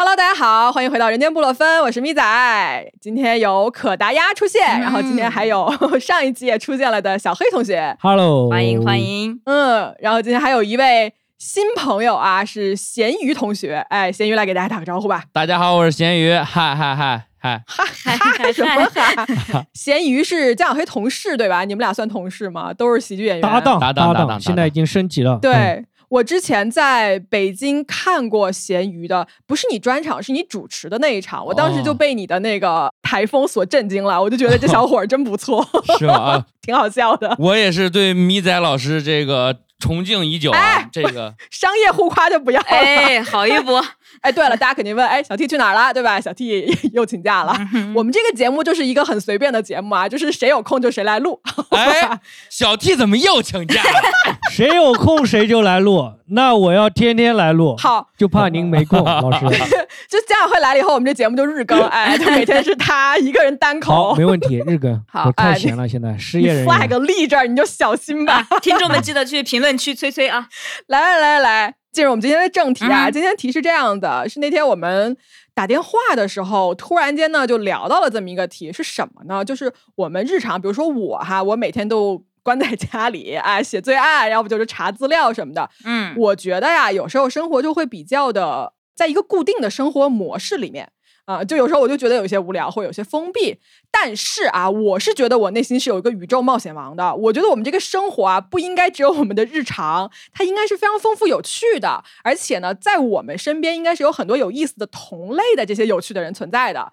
Hello，大家好，欢迎回到人间布洛芬，我是咪仔。今天有可达鸭出现，然后今天还有上一季也出现了的小黑同学，Hello，欢迎欢。迎，嗯，然后今天还有一位新朋友啊，是咸鱼同学。哎，咸鱼来给大家打个招呼吧。大家好，我是咸鱼，嗨嗨嗨嗨，哈哈，什么哈？咸鱼是江小黑同事对吧？你们俩算同事吗？都是喜剧演员搭档搭档搭档现在已经升级了。对。嗯我之前在北京看过咸鱼的，不是你专场，是你主持的那一场。我当时就哦被你的那个台风所震惊了，我就觉得这小伙儿真不错，是吧？啊，挺好笑的。我也是对咪仔老师这个崇敬已久啊哎，这个商业互夸就不要了。哎，好一波，哎，对了，大家肯定问，哎，小 T 去哪儿了，对吧？小 T 又请假了。嗯 我们这个节目就是一个很随便的节目啊，就是谁有空就谁来录。哎，小 T 怎么又请假了？谁有空谁就来录，那我要天天来录，好，就怕您没空，老师。就家长会来了以后，我们这节目就日更，哎，就每天是他一个人单好，口没。问题，日更。好我太哎闲了，现在失业你人 flag。立这儿，你就小心吧。听众们记得去评论区催催啊！来来来来，进入我们今天的正题啊。嗯今天题是这样的，是那天我们打电话的时候，突然间呢就聊到了这么一个题，是什么呢？就是我们日常，比如说我哈，我每天都关在家里啊，写最爱，要不就是查资料什么的。嗯，我觉得呀，有时候生活就会比较的，在一个固定的生活模式里面。啊、就有时候我就觉得有些无聊，或有些封闭。但是啊，我是觉得我内心是有一个宇宙冒险王的。我觉得我们这个生活啊，不应该只有我们的日常，它应该是非常丰富有趣的。而且呢，在我们身边应该是有很多有意思的同类的这些有趣的人存在的。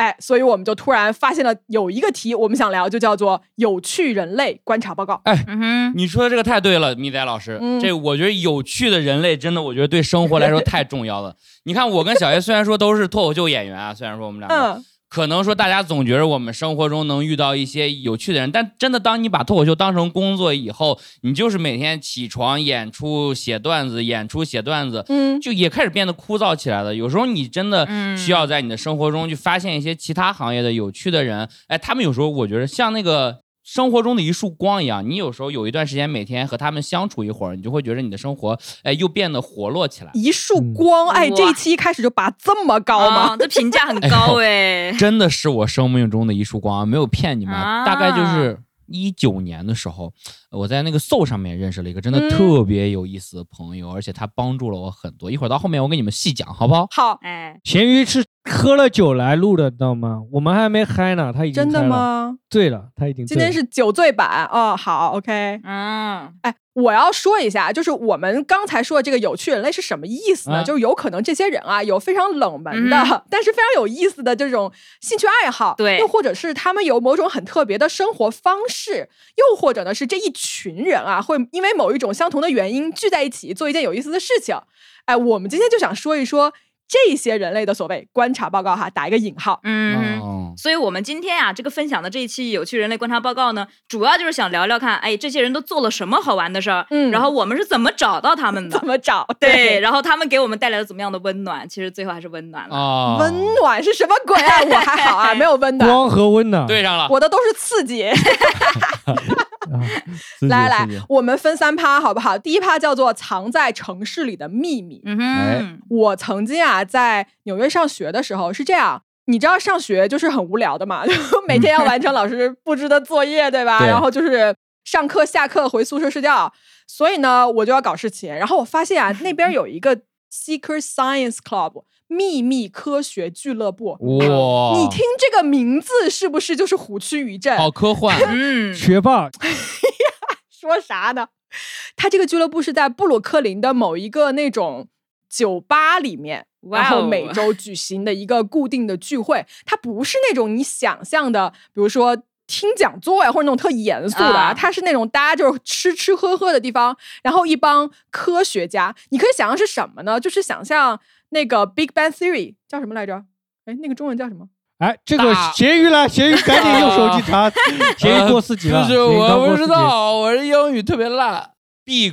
哎，所以我们就突然发现了有一个题，我们想聊，就叫做“有趣人类观察报告哎，嗯，你说的这个太对了，米仔老师，嗯这我觉得有趣的人类真的，我觉得对生活来说太重要了。你看，我跟小叶虽然说都是脱口秀演员啊，虽然说我们”。两个。嗯，可能说大家总觉得我们生活中能遇到一些有趣的人，但真的当你把脱口秀当成工作以后，你就是每天起床演出、写段子、演出、写段子，嗯，就也开始变得枯燥起来了。有时候你真的嗯需要在你的生活中去发现一些其他行业的有趣的人，哎，他们有时候我觉得像那个。生活中的一束光一样，你有时候有一段时间每天和他们相处一会儿，你就会觉得你的生活，哎，又变得活络起来。一束嗯。光，哎，这一期一开始就拔这么高吗？啊这评价很高哎，真的是我生命中的一束光啊，没有骗你们，啊。大概就是一九年的时候，我在那个 Soul 上面认识了一个真的嗯特别有意思的朋友，而且他帮助了我很多。一会儿到后面我给你们细讲，好不好？好，哎，咸鱼是喝了酒来录的，知道吗？我们还没嗨呢，他已经真的？吗？醉了，他已经。今天是酒醉版哦，好，OK。嗯，哎，我要说一下，就是我们刚才说的这个有趣人类是什么意思呢？啊就是有可能这些人啊，有非常冷门的，嗯 但是非常有意思的这种兴趣爱好，对又或者是他们有某种很特别的生活方式，又或者呢是这一群人啊，会因为某一种相同的原因聚在一起做一件有意思的事情。哎，我们今天就想说一说这些人类的所谓观察报告哈，打一个引号。嗯。哦，所以，我们今天啊，这个分享的这一期有趣人类观察报告呢，主要就是想聊聊看，哎，这些人都做了什么好玩的事儿，嗯然后我们是怎么找到他们的怎，么找？对，然后他们给我们带来了怎么样的温暖，其实最后还是温暖了。哦，温暖是什么鬼啊？我还好啊，没有温暖，光和温暖。对上了。我的都是刺激。啊，来来，我们分三趴好不好？第一趴叫做藏在城市里的秘密。嗯我曾经啊，在纽约上学的时候是这样。你知道上学就是很无聊的嘛，每天要完成老师布置的作业，对吧？对然后就是上课、下课回宿舍睡觉。所以呢，我就要搞事情。然后我发现啊，那边有一个 Secret Science Club 秘密科学俱乐部。哇，你听这个名字是不是就是虎躯一震？好科幻，嗯，学霸说啥呢？他这个俱乐部是在布鲁克林的某一个那种酒吧里面，然后每周举行的一个固定的聚会。它不是那种你想象的，比如说听讲座呀，或者那种特严肃的，啊它是那种大家就是吃吃喝喝的地方。然后一帮科学家，你可以想象是什么呢？就是想象那个 Big Bang Theory 叫什么来着？哎，那个中文叫什么？哎，这个咸鱼来，咸鱼赶紧用手机查，咸鱼过四级了。就是我不知。道，我这英语特别烂。Big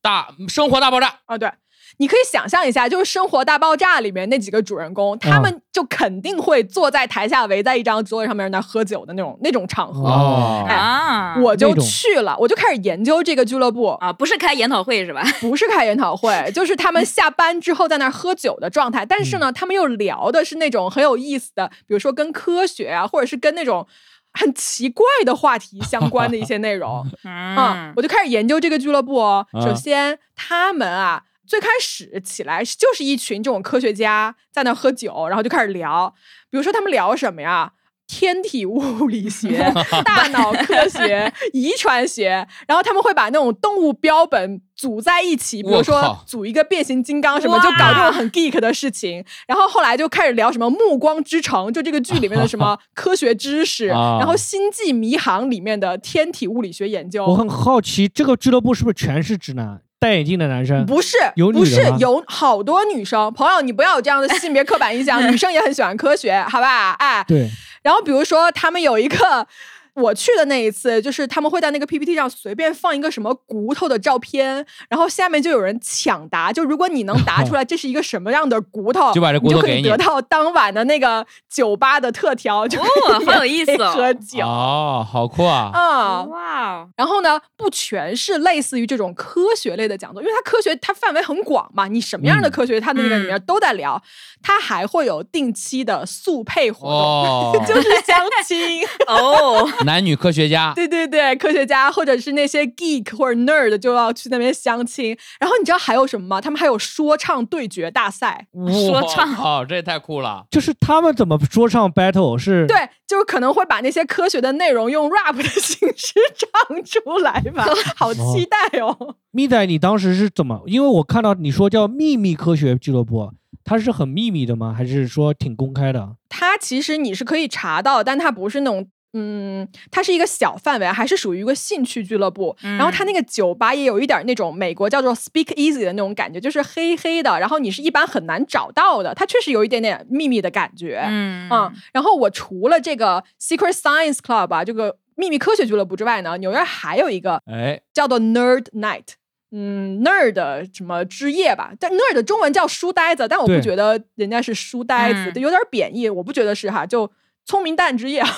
大生活大爆炸，啊，对。你可以想象一下，就是《生活大爆炸》里面那几个主人公，他们就肯定会坐在台下围在一张桌子上面那喝酒的那种那种场合。哦哎啊我就去了，我就开始研究这个俱乐部，啊，不是开研讨会是吧？不是开研讨会，就是他们下班之后在那儿喝酒的状态。但是呢，他们又聊的是那种很有意思的，比如说跟科学啊，或者是跟那种很奇怪的话题相关的一些内容。啊，嗯我就开始研究这个俱乐部哦。啊首先，他们啊，最开始起来就是一群这种科学家在那喝酒，然后就开始聊，比如说他们聊什么呀？天体物理学、大脑科学、遗传学，然后他们会把那种动物标本组在一起，比如说组一个变形金刚什么，就搞这种很 geek 的事情。然后后来就开始聊什么《暮光之城》，就这个剧里面的什么 科学知识，啊然后《星际迷航》里面的天体物理学研究。我很好奇，这个俱乐部是不是全是直男，戴眼镜的男生？不是，有不是有好多女生朋友，你不要有这样的性别刻板印象，女生也很喜欢科学，好吧？哎，对，然后比如说他们有一个。我去的那一次，就是他们会在那个 PPT 上随便放一个什么骨头的照片，然后下面就有人抢答，就如果你能答出来这是一个什么样的骨头，就把这骨头给你就可以得到当晚的那个酒吧的特调，就哦好有意思哦喝酒哦，好酷啊！啊。哇哦，然后呢，不全是类似于这种科学类的讲座，因为它科学它范围很广嘛，你什么样的嗯科学，它那个里面都在聊。它还会有定期的速配活动，哦，就是相亲。哦，男女科学家，对对对，科学家或者是那些 geek 或者 nerd 就要去那边相亲。然后你知道还有什么吗？他们还有说唱对决大赛。说唱哦，这也太酷了！就是他们怎么说唱 battle 是？对，就是可能会把那些科学的内容用 rap 的形式唱出来吧，好期待哦！咪仔，你当时是怎么？因为我看到你说叫秘密科学俱乐部，它是很秘密的吗？还是说挺公开的？它其实你是可以查到，但它不是那种。嗯，它是一个小范围，还是属于一个兴趣俱乐部。然后它那个酒吧也有一点那种美国叫做 Speak Easy 的那种感觉，就是黑黑的，然后你是一般很难找到的。它确实有一点点秘密的感觉。嗯嗯，然后我除了这个 Secret Science Club 啊，这个秘密科学俱乐部之外呢，纽约还有一个哎，叫做 Nerd Night。嗯，nerd 什么之夜吧，但 nerd 中文叫书呆子，但我不觉得人家是书呆子，嗯有点贬义，我不觉得是哈，就聪明蛋之夜，啊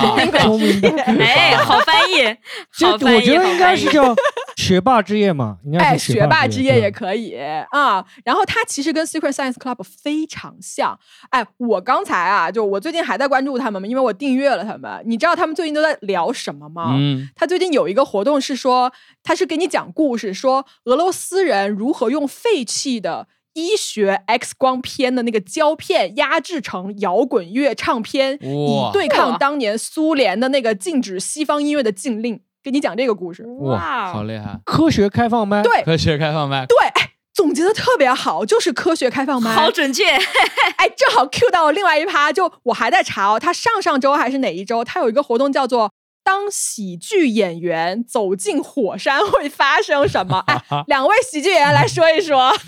聪明鬼聪明之夜。哎，好翻译，这好翻译，我觉得应该是叫学霸之夜嘛，应该哎，是学霸之之夜也可以啊。然后它其实跟 Secret Science Club 非常像。哎，我刚才啊，就我最近还在关注他们嘛，因为我订阅了他们。你知道他们最近都在聊什么吗？嗯，他最近有一个活动是说，他是给你讲故事，说俄罗斯人如何用废弃的医学 X 光片的那个胶片压制成摇滚乐唱片，以哇对抗当年苏联的那个禁止西方音乐的禁令。给你讲这个故事，哇，好厉害！科学开放麦，对科学开放麦，对，哎，总结的特别好，就是科学开放麦。好准确，哎，正好 Q 到另外一趴，就我还在查哦，他上上周还是哪一周，他有一个活动叫做“当喜剧演员走进火山会发生什么”。哎，两位喜剧演员来说一说。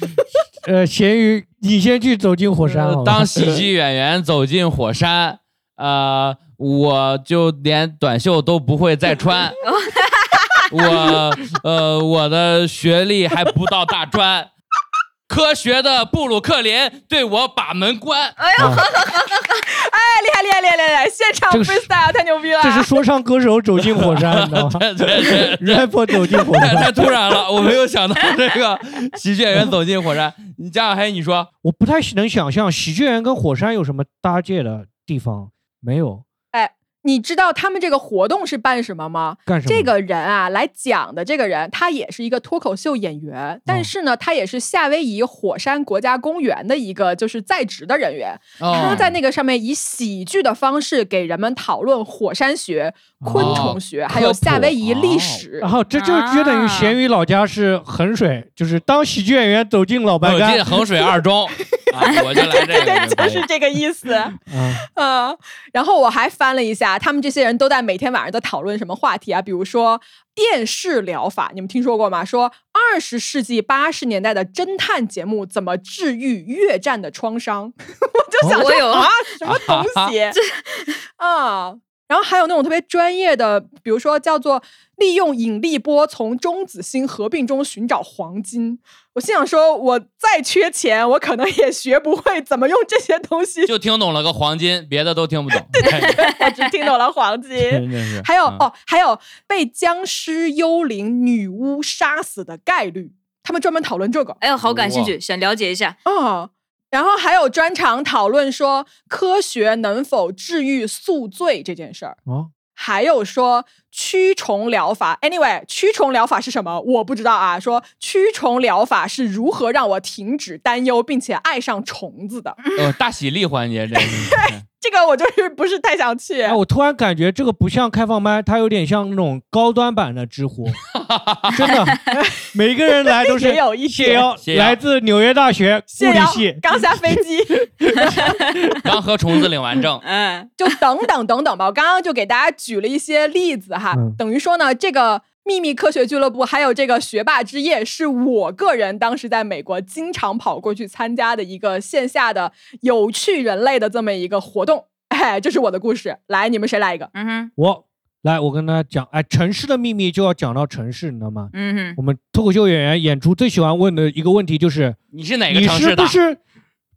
呃，咸鱼，你先去走进火山好吧呃当喜 剧演员走进火山，呃，我就连短袖都不会再穿。我呃，我的学历还不到大专。科学的布鲁克林对我把门关，哎，厉害厉害厉害厉害！现场 freestyle 太牛逼了。这是说唱歌手走进火山，你知道吗 对对对，？rapper 走进火山 太，突然了，我没有想到这个喜剧演员走进火山。你加小黑你说我不太能想象喜剧演员跟火山有什么搭界的地方，没有你知道他们这个活动是办什么吗？干什么？这个人啊，来讲的这个人，他也是一个脱口秀演员，但哦是呢，他也是夏威夷火山国家公园的一个就是在职的人员。他哦，在那个上面以喜剧的方式给人们讨论火山学、昆虫学，还有夏威夷历史。然后这就就等于咸鱼老家是衡水，就是当喜剧演员走进老白走干进衡水二中 啊，我就来这个对，就是这个意思。嗯，呃，然后我还翻了一下，他们这些人都在每天晚上在讨论什么话题啊？比如说电视疗法，你们听说过吗？说二十世纪八十年代的侦探节目怎么治愈越战的创伤？我就想说、我有啊，什么东西啊？然然后还有那种特别专业的，比如说叫做利用引力波从中子星合并中寻找黄金。我心想说，我再缺钱，我可能也学不会怎么用这些东西，就听懂了个黄金，别的都听不懂。我只听懂了黄金。还有、嗯哦，还有被僵尸、幽灵、女巫杀死的概率，他们专门讨论这个哎呦，好感兴趣，想了解一下。啊。然后还有专场讨论说科学能否治愈宿醉这件事儿，哦，还有说驱虫疗法。Anyway，驱虫疗法是什么？我不知道啊。说驱虫疗法是如何让我停止担忧并且爱上虫子的。呃，大喜力环节这是。这个我就是不是太想去。哎，我突然感觉这个不像开放麦，它有点像那种高端版的知乎，真的，每一个人来都是 有一来自纽约大学物理系，刚下飞机，刚和虫子领完证，嗯，就等等等等吧。我刚刚就给大家举了一些例子哈，嗯。等于说呢，这个秘密科学俱乐部还有这个学霸之夜，是我个人当时在美国经常跑过去参加的一个线下的有趣人类的这么一个活动。哎，这是我的故事，来，你们谁来一个？嗯哼，我来，我跟大家讲，哎，城市的秘密就要讲到城市，你知道吗？嗯哼，我们脱口秀演员演出最喜欢问的一个问题就是，你是哪个城市的？是不是？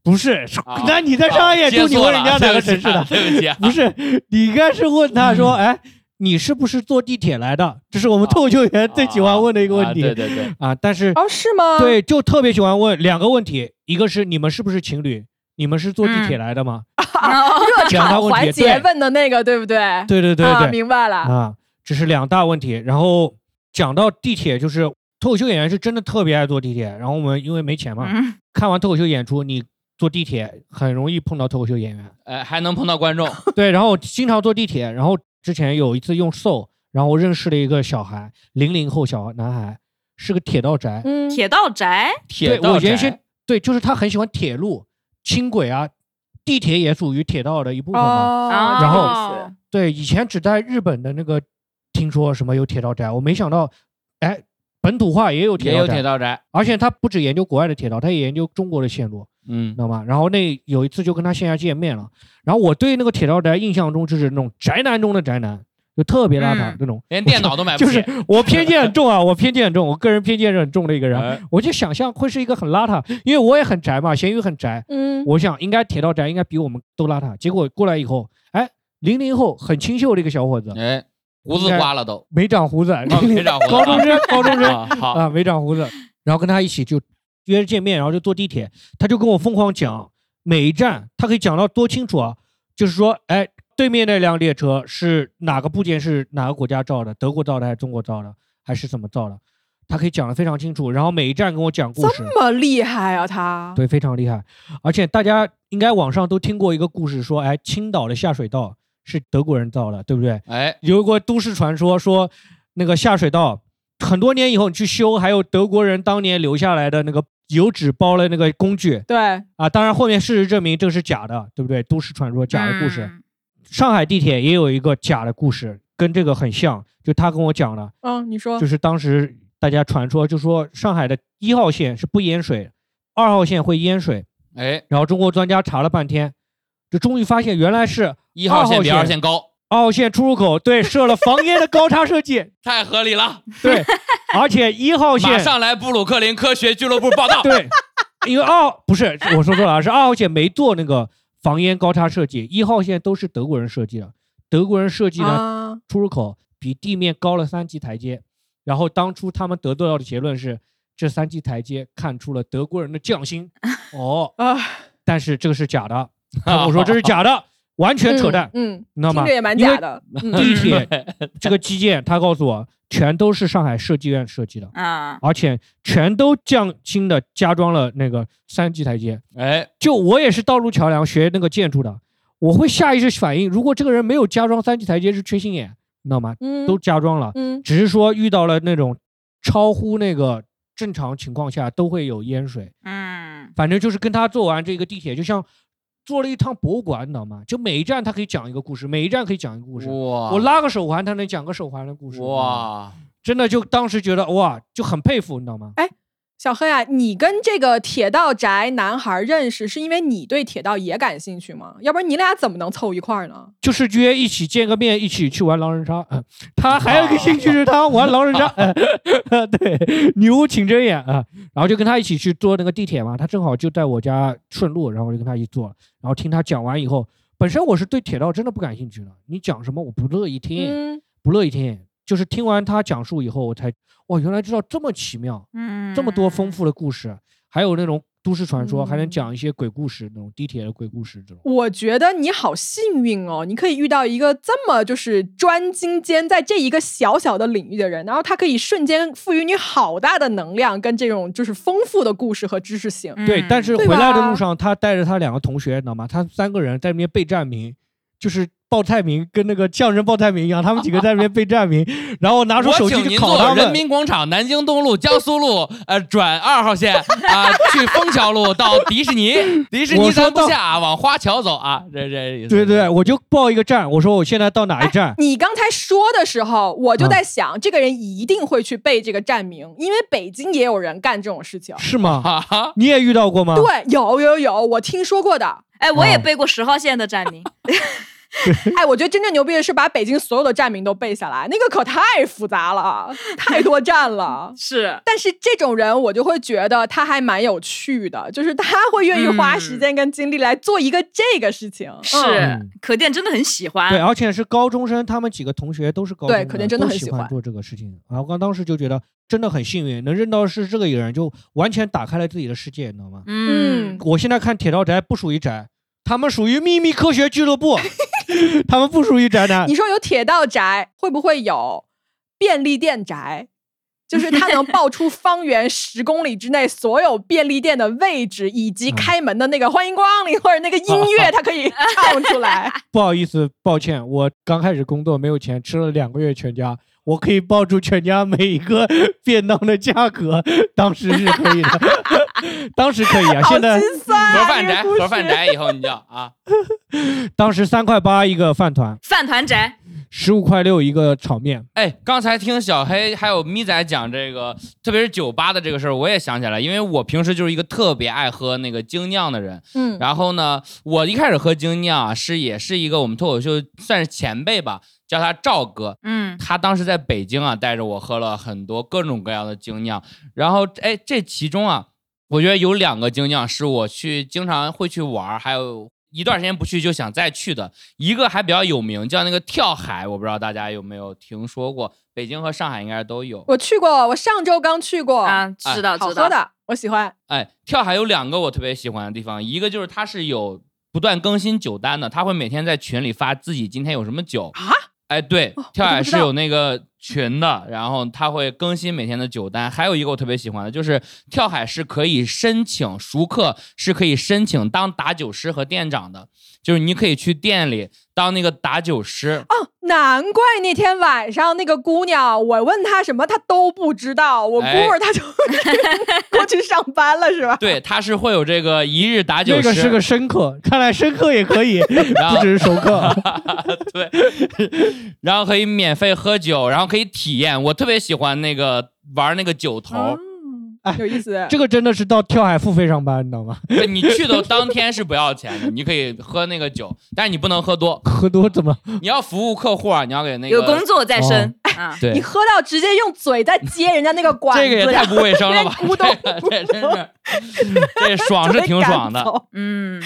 不是啊，那你在上海演出，你问人家哪个城市的？对不起啊，不是，你应该是问他说，哎，你是不是坐地铁来的？这是我们脱口秀演员最喜欢问的一个问啊题对对对，啊。但是哦，是吗？，对，就特别喜欢问两个问题，一个是你们是不是情侣？你们是坐地铁来的吗？哦热场环节对问的那个，对不对？对对对啊，对，明白了。啊，这是两大问题。然后讲到地铁，就是脱口秀演员是真的特别爱坐地铁。然后我们因为没钱嘛，嗯看完脱口秀演出，你坐地铁很容易碰到脱口秀演员。哎，还能碰到观众，对，然后我经常坐地铁，然后之前有一次用 Soul，然后我认识了一个小孩，零零后小男孩，是个铁道宅。嗯，铁道宅，铁道宅我原先对，就是他很喜欢铁路、轻轨啊，地铁也属于铁道的一部分嘛。然后哦对，以前只在日本的那个听说什么有铁道宅，我没想到，哎，本土化也有铁道也有，铁道宅，而且他不只研究国外的铁道，他也研究中国的线路，嗯。知，道吗？然后那有一次就跟他线下见面了，然后我对那个铁道宅印象中就是那种宅男中的宅男，就特别邋遢嗯。那种，连电脑都买不起就，是 我偏见很重啊，我偏见很重，我个人偏见是很重的一个人，哎。我就想象会是一个很邋遢，因为我也很宅嘛，咸鱼很宅，嗯，我想应该铁道宅应该比我们都邋遢，结果过来以后，哎，零零后很清秀的一个小伙子，哎，胡子刮了都，没长胡子，啊没长胡子。高中生，高中生。啊，没长胡子，然后跟他一起就约着见面，然后就坐地铁，他就跟我疯狂讲每一站，他可以讲到多清楚啊，就是说，哎，对面那辆列车是哪个部件是哪个国家造的，德国造的还是中国造的，还是怎么造的，他可以讲的非常清楚，然后每一站跟我讲故事，这么厉害啊，他。对，非常厉害。而且大家应该网上都听过一个故事，说，哎，青岛的下水道是德国人造的，对不对？哎，有一个都市传说说，那个下水道很多年以后你去修，还有德国人当年留下来的那个油纸包了那个工具对，啊。当然后面事实证明这个是假的，对不对？都市传说假的故事。嗯上海地铁也有一个假的故事，跟这个很像，就他跟我讲的，嗯，你说，就是当时大家传说，就说上海的一号线是不淹水，二号线会淹水。哎，然后中国专家查了半天，就终于发现原来是一号线比二号二线高，二号线出入口对设了防烟的高差设计，太合理了。对，而且一号马线上来布鲁克林科学俱乐部报道。对，因为二不是我说错了啊，是二号线没做那个防烟高差设计，一号线都是德国人设计的，德国人设计的啊，出入口比地面高了三级台阶，然后当初他们得到的结论是这三级台阶看出了德国人的匠心，哦，啊，但是这个是假的，他 跟我说这是假的，完全扯淡，嗯，你知道吗听着？也蛮假的。嗯地铁 这个基建，他告诉我全都是上海设计院设计的，啊，而且全都匠心的加装了那个三级台阶。哎，就我也是道路桥梁学那个建筑的，我会下意识反应，如果这个人没有加装三级台阶是缺心眼，你知道吗？嗯，都加装了，嗯只是说遇到了那种超乎那个正常情况下都会有淹水。嗯，反正就是跟他做完这个地铁，就像做了一趟博物馆，你知道吗？就每一站他可以讲一个故事，每一站可以讲一个故事。哇，我拉个手环，他能讲个手环的故事。，哇，真的就当时觉得哇，就很佩服，你知道吗？小黑啊，你跟这个铁道宅男孩认识，是因为你对铁道也感兴趣吗？要不然你俩怎么能凑一块儿呢？就是约一起见个面，一起去玩狼人杀。嗯 他还有一个兴趣是他玩狼人杀，嗯 对，女巫请睁眼啊。然后就跟他一起去坐那个地铁嘛，他正好就在我家顺路，然后我就跟他一起坐。然后听他讲完以后，本身我是对铁道真的不感兴趣的，你讲什么我不乐意听，嗯，不乐意听。就是听完他讲述以后，我才哇，原来知道这么奇妙，嗯，这么多丰富的故事，还有那种都市传说，还能嗯讲一些鬼故事，那种地铁的鬼故事这种。我觉得你好幸运哦，你可以遇到一个这么就是专精尖在这一个小小的领域的人，然后他可以瞬间赋予你好大的能量跟这种就是丰富的故事和知识性。对，但是回来的路上，他带着他两个同学，你知道吗？他三个人在那边背站名，就是报菜名，跟那个相声报菜名一样，他们几个在那边背站名，然后拿出手机去请您坐考他们。人民广场南京东路江苏路，呃，转二号线啊，去枫桥路到迪士尼，迪士尼我说到三不下啊，往花桥走啊，这这意思。对对对，我就报一个站，我说我现在到哪一站？你刚才说的时候，我就啊在想，这个人一定会去背这个站名，因为北京也有人干这种事情。是吗？哈哈，你也遇到过吗？对，有有有，我听说过的。哎，我也哦背过十号线的站名，哎，我觉得真正牛逼的是把北京所有的站名都背下来，那个可太复杂了，太多站了。是但是这种人，我就会觉得他还蛮有趣的，就是他会愿意花时间跟精力来做一个这个事情。是嗯，可见真的很喜欢。对，而且是高中生，他们几个同学都是高中对可见真的很喜欢喜做这个事情。然后刚当时就觉得真的很幸运，能认到是这个人，就完全打开了自己的世界，你知道吗？嗯，我现在看铁道宅不属于宅，他们属于秘密科学俱乐部，他们不属于宅男你。说有铁道宅，会不会有便利店宅？就是它能报出方圆十公里之内所有便利店的位置，以及嗯开门的那个“欢迎光临”或者那个音乐，它可以唱出来。不好意思，抱歉，我刚开始工作没有钱，吃了两个月全家，我可以报出全家每一个便当的价格，当时是可以的，当时可以啊，现在！盒饭宅，盒饭宅以后你就啊，当时三块八一个饭团，饭团宅，十五块六一个炒面。哎，刚才听小黑还有咪仔讲这个，特别是酒吧的这个事儿，我也想起来，因为我平时就是一个特别爱喝那个精酿的人。嗯，然后呢，我一开始喝精酿啊，是也是一个我们脱口秀算是前辈吧，叫他赵哥。嗯，他当时在北京啊，带着我喝了很多各种各样的精酿。然后，哎，这其中啊，我觉得有两个精酿是我去经常会去玩儿，还有一段时间不去就想再去的。一个还比较有名，叫那个跳海，我不知道大家有没有听说过，北京和上海应该都有。我去过，我上周刚去过，啊，知道知道，好喝的，我喜欢。哎，跳海有两个我特别喜欢的地方，一个就是它是有不断更新酒单的，他会每天在群里发自己今天有什么酒啊。哎，对哦，跳海是有那个群的，然后他会更新每天的酒单。还有一个我特别喜欢的，就是跳海是可以申请熟客，是可以申请当打酒师和店长的，就是你可以去店里当那个打酒师。哦，难怪那天晚上那个姑娘，我问她什么，她都不知道。我估哎摸着她就 过去上班了，是吧？对，她是会有这个一日打酒师，这个是个深客，看来深客也可以，然后不只是熟客。对，然后可以免费喝酒，然后可以体验。我特别喜欢那个玩那个酒头，嗯，有意思。这个真的是到跳海付费上班，你知道吗？对你去的当天是不要钱的，你可以喝那个酒，但是你不能喝多，喝多怎么？你要服务客户啊，你要给那个有工作在身啊。对你，喝到直接用嘴在接人家那个管子，这个也太不卫生了吧？咕咚这真是，这爽是挺爽的。的。嗯，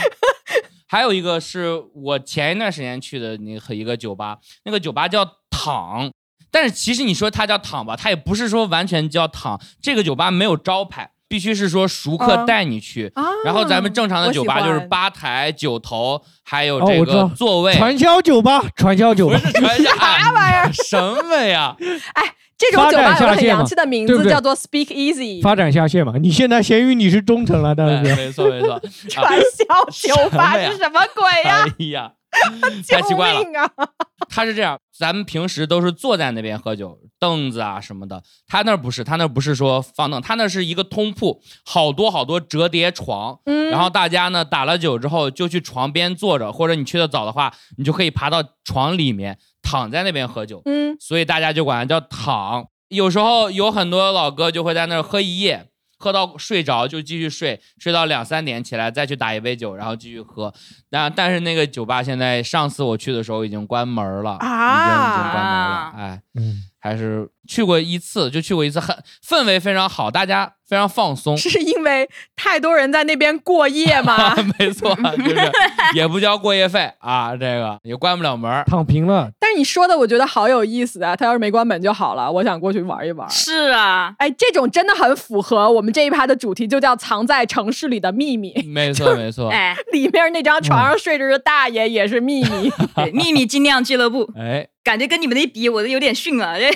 还有一个是我前一段时间去的那个一个酒吧，那个酒吧叫躺，但是其实你说它叫躺吧，它也不是说完全叫躺。这个酒吧没有招牌，必须是说熟客啊带你去。啊然后咱们正常的酒吧就是吧台、酒头，还有这个座位。传销酒吧，传销酒不吧。是传销，啥玩意儿？什么呀？这种酒吧有个很洋气的名字，对对叫做 Speak Easy，发展下线嘛？你现在咸鱼你是忠诚了，但哎是没错没错。啊传销酒吧是什么鬼呀？哎呀，太奇怪了啊！他是这样，咱们平时都是坐在那边喝酒，凳子啊什么的。他那不是，他那不是说放凳，他那是一个通铺，好多好多折叠床。嗯，然后大家呢打了酒之后就去床边坐着，或者你去的早的话，你就可以爬到床里面躺在那边喝酒。嗯，所以大家就管它叫躺。有时候有很多老哥就会在那儿喝一夜，喝到睡着就继续睡，睡到两三点起来再去打一杯酒，然后继续喝。但但是那个酒吧现在上次我去的时候已经关门了，已经已经关门了啊，哎。嗯，还是去过一次，就去过一次，很氛围非常好，大家非常放松。是因为太多人在那边过夜吗？没错，就是 也不交过夜费啊，这个也关不了门。躺平了。但是你说的我觉得好有意思啊！他要是没关门就好了，我想过去玩一玩。是啊，哎，这种真的很符合我们这一趴的主题，就叫藏在城市里的秘密。没错，没错。哎，里面那张床上睡着的大爷也是秘密。对秘密精酿俱乐部，哎，感觉跟你们的一比，我都有点逊了。因 为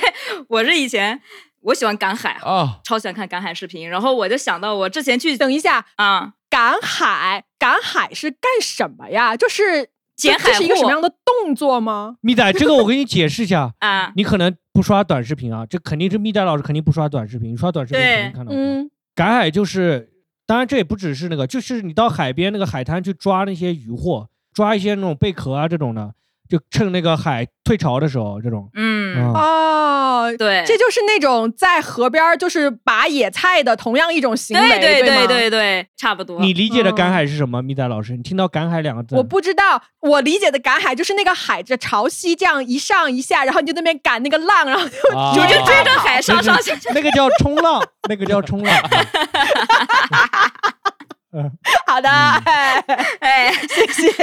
我是以前我喜欢赶海，啊，超喜欢看赶海视频，然后我就想到我之前去等一下，啊，赶海，赶海是干什么呀？就是捡海这是一个什么样的动作吗？蜜仔，这个我给你解释一下，啊，你可能不刷短视频啊，这肯定是蜜仔老师肯定不刷短视频，你刷短视频对肯定看到过。嗯，赶海就是，当然这也不只是那个，就是你到海边那个海滩去抓那些鱼货，抓一些那种贝壳啊这种的，就趁那个海退潮的时候这种。嗯，啊，哦，对，这就是那种在河边儿就是拔野菜的同样一种行为，对对对吗对对，差不多。你理解的赶嗯海是什么？米仔老师，你听到赶海两个字，我不知道，我理解的赶海就是那个海着潮汐这样一上一下，然后你就那边赶那个浪，然后就就追着海上上下下。那个叫冲浪，那个叫冲浪。好的，哎，哎，谢谢。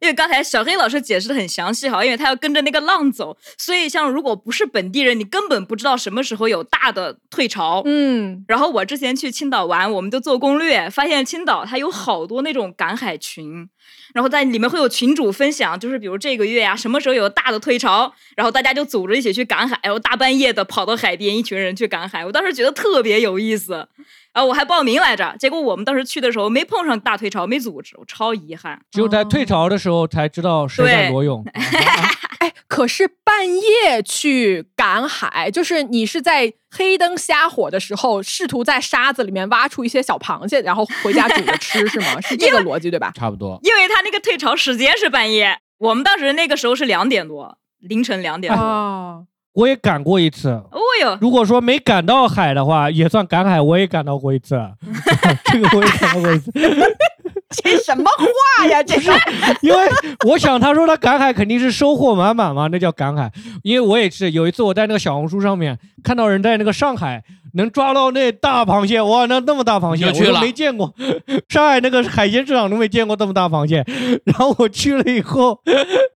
因为刚才小黑老师解释的很详细哈，因为他要跟着那个浪走，所以像如果不是本地人，你根本不知道什么时候有大的退潮。嗯，然后我之前去青岛玩，我们就做攻略，发现青岛它有好多那种赶海群，然后在里面会有群主分享，就是比如这个月呀、什么时候有大的退潮，然后大家就组织一起去赶海，然后大半夜的跑到海边，一群人去赶海，我当时觉得特别有意思。然后我还报名来着，结果我们当时去的时候没碰上大退潮，没组织，我超遗憾。只有在退潮的时候才知道谁在对裸泳。哎，可是半夜去赶海，就是你是在黑灯瞎火的时候，试图在沙子里面挖出一些小螃蟹，然后回家煮着吃，是吗？是这个逻辑对吧？差不多。因为他那个退潮时间是半夜，我们当时那个时候是两点多，凌晨两点多。哦，我也赶过一次。哦哟，如果说没赶到海的话，也算赶海，我也赶到过一次。这个我也赶到过一次，这什么话呀？这是 因为我想他说他赶海肯定是收获满满嘛，那叫赶海。因为我也是有一次我在那个小红书上面看到人在那个上海能抓到那大螃蟹，哇，那那么大螃蟹我都没见过，上海那个海鲜市场都没见过这么大螃蟹。然后我去了以后，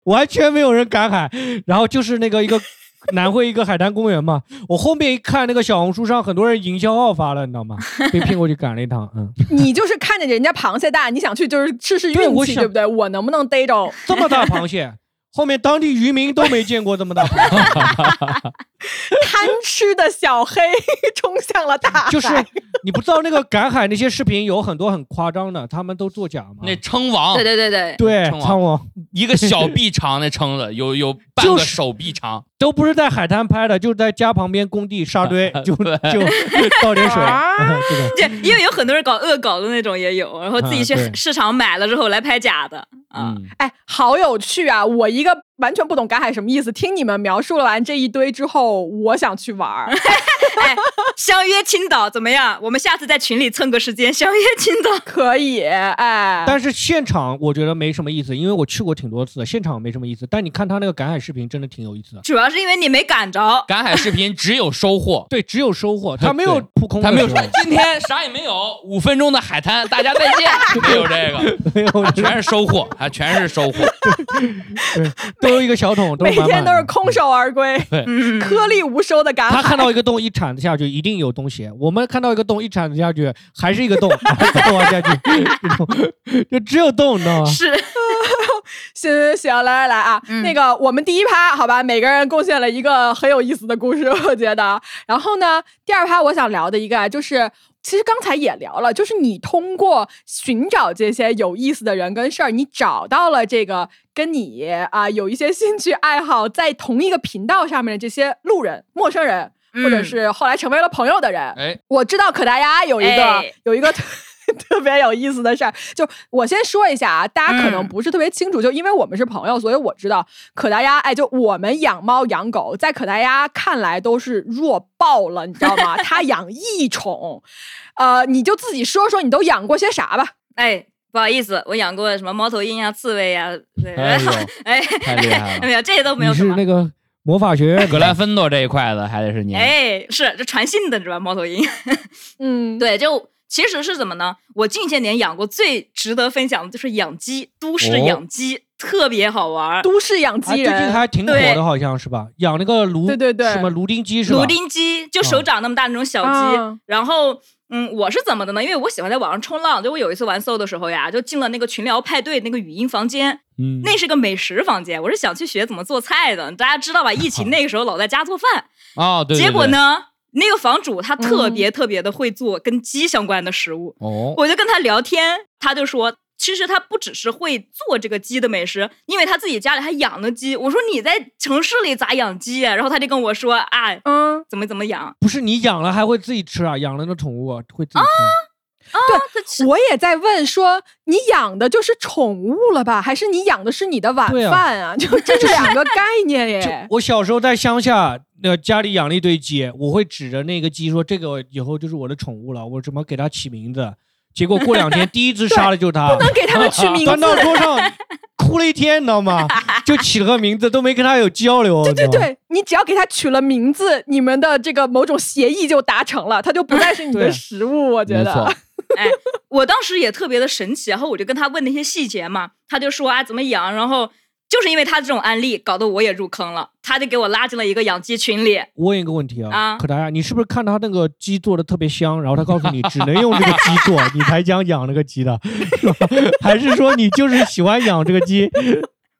完全没有人赶海，然后就是那个一个。南汇一个海滩公园嘛，我后面一看那个小红书上很多人营销号发了，你知道吗？被骗过去赶了一趟，嗯，你就是看见人家螃蟹大，你想去就是试试运气，对对不对？我能不能逮着？这么大螃蟹，后面当地渔民都没见过这么大螃蟹。贪吃的小黑冲向了大海，就是你不知道那个赶海那些视频有很多很夸张的，他们都作假嘛。那称王对，对对对，对称王一个小臂长那称子，有有半个手臂长。都不是在海滩拍的，就是在家旁边工地沙堆，就就倒点水，啊这因为有很多人搞恶搞的那种也有，然后自己去市场买了之后来拍假的啊。嗯，哎，好有趣啊！我一个完全不懂赶海什么意思，听你们描述了完这一堆之后，我想去玩儿。哎，相约青岛怎么样？我们下次在群里蹭个时间，相约青岛。可以，哎，但是现场我觉得没什么意思，因为我去过挺多次的，现场没什么意思。但你看他那个赶海视频，真的挺有意思的。主要是因为你没赶着，赶海视频只有收获，对，只有收获，他没有扑空他没有说时候，今天啥也没有，五分钟的海滩，大家再见，没有这个，没有，全是收获，还全是收获。对，都有一个小桶，每天都是空手而归，对，颗粒无收的赶海。他看到一个洞一铲子下去，一定有东西。我们看到一个洞一铲子下去，还是一个洞，再往下去，就只有洞，你知道吗？是行行行，来来来啊，嗯那个我们第一趴好吧，每个人贡献了一个很有意思的故事，我觉得。然后呢，第二趴我想聊的一个啊，就是其实刚才也聊了，就是你通过寻找这些有意思的人跟事儿，你找到了这个跟你啊、有一些兴趣爱好在同一个频道上面的这些路人、陌生人。或者嗯是后来成为了朋友的人，哎，我知道可达鸭有一个、哎有一个特 特别有意思的事儿。就我先说一下啊，大家可能嗯不是特别清楚，就因为我们是朋友，所以我知道可达鸭，哎，就我们养猫养狗，在可达鸭看来都是弱爆了，你知道吗？他养异宠，呃，你就自己说说你都养过些啥吧。哎，不好意思，我养过什么猫头鹰呀、刺猬呀，对，哎呦 哎，太厉害了 没有这些都没你有什么。是那个魔法学院格兰芬多这一块的还得是你。哎，是这传信的是吧？猫头鹰，嗯，对，就其实是怎么呢？我近些年养过最值得分享的就是养鸡，都市哦养鸡、特别好玩儿。都市养啊，鸡最近，还挺火的，好像是吧？养那个芦，对对对什么芦丁鸡是吧？芦丁鸡就手掌那么大那种小鸡，啊然后。嗯，我是怎么的呢？因为我喜欢在网上冲浪，就我有一次玩搜的时候呀，就进了那个群聊派对那个语音房间，嗯，那是个美食房间，我是想去学怎么做菜的。大家知道吧？疫情那个时候老在家做饭，哦，对对结果？呢，那个房主他特嗯别特别的会做跟鸡相关的食物，哦，我就跟他聊天，他就说，其实他不只是会做这个鸡的美食，因为他自己家里还养了鸡。我说你在城市里咋养鸡啊？然后他就跟我说啊，嗯，怎么怎么养。不是你养了还会自己吃啊？养了那宠物啊会自己吃？对，我也在问说，你养的就是宠物了吧，还是你养的是你的晚饭啊？就这是两个概念耶。我小时候在乡下，那家里养了一堆鸡，我会指着那个鸡说：“这个以后就是我的宠物了，我怎么给它起名字？”结果过两天，第一只杀了就是它，不能给它们取名字端到。桌上，哭了一天，你知道吗？就起了个名字，都没跟它有交流。对对对，你只要给它取了名字，你们的这个某种协议就达成了，它就不再是你的食物。我觉得，，哎，我当时也特别的神奇，然后我就跟他问那些细节嘛，他就说啊怎么养，然后就是因为他这种案例，搞得我也入坑了，他就给我拉进了一个养鸡群里。我问一个问题啊，啊可达鸭，你是不是看他那个鸡做的特别香，然后他告诉你只能用这个鸡做，你才想养那个鸡的，是吧？还是说你就是喜欢养这个鸡？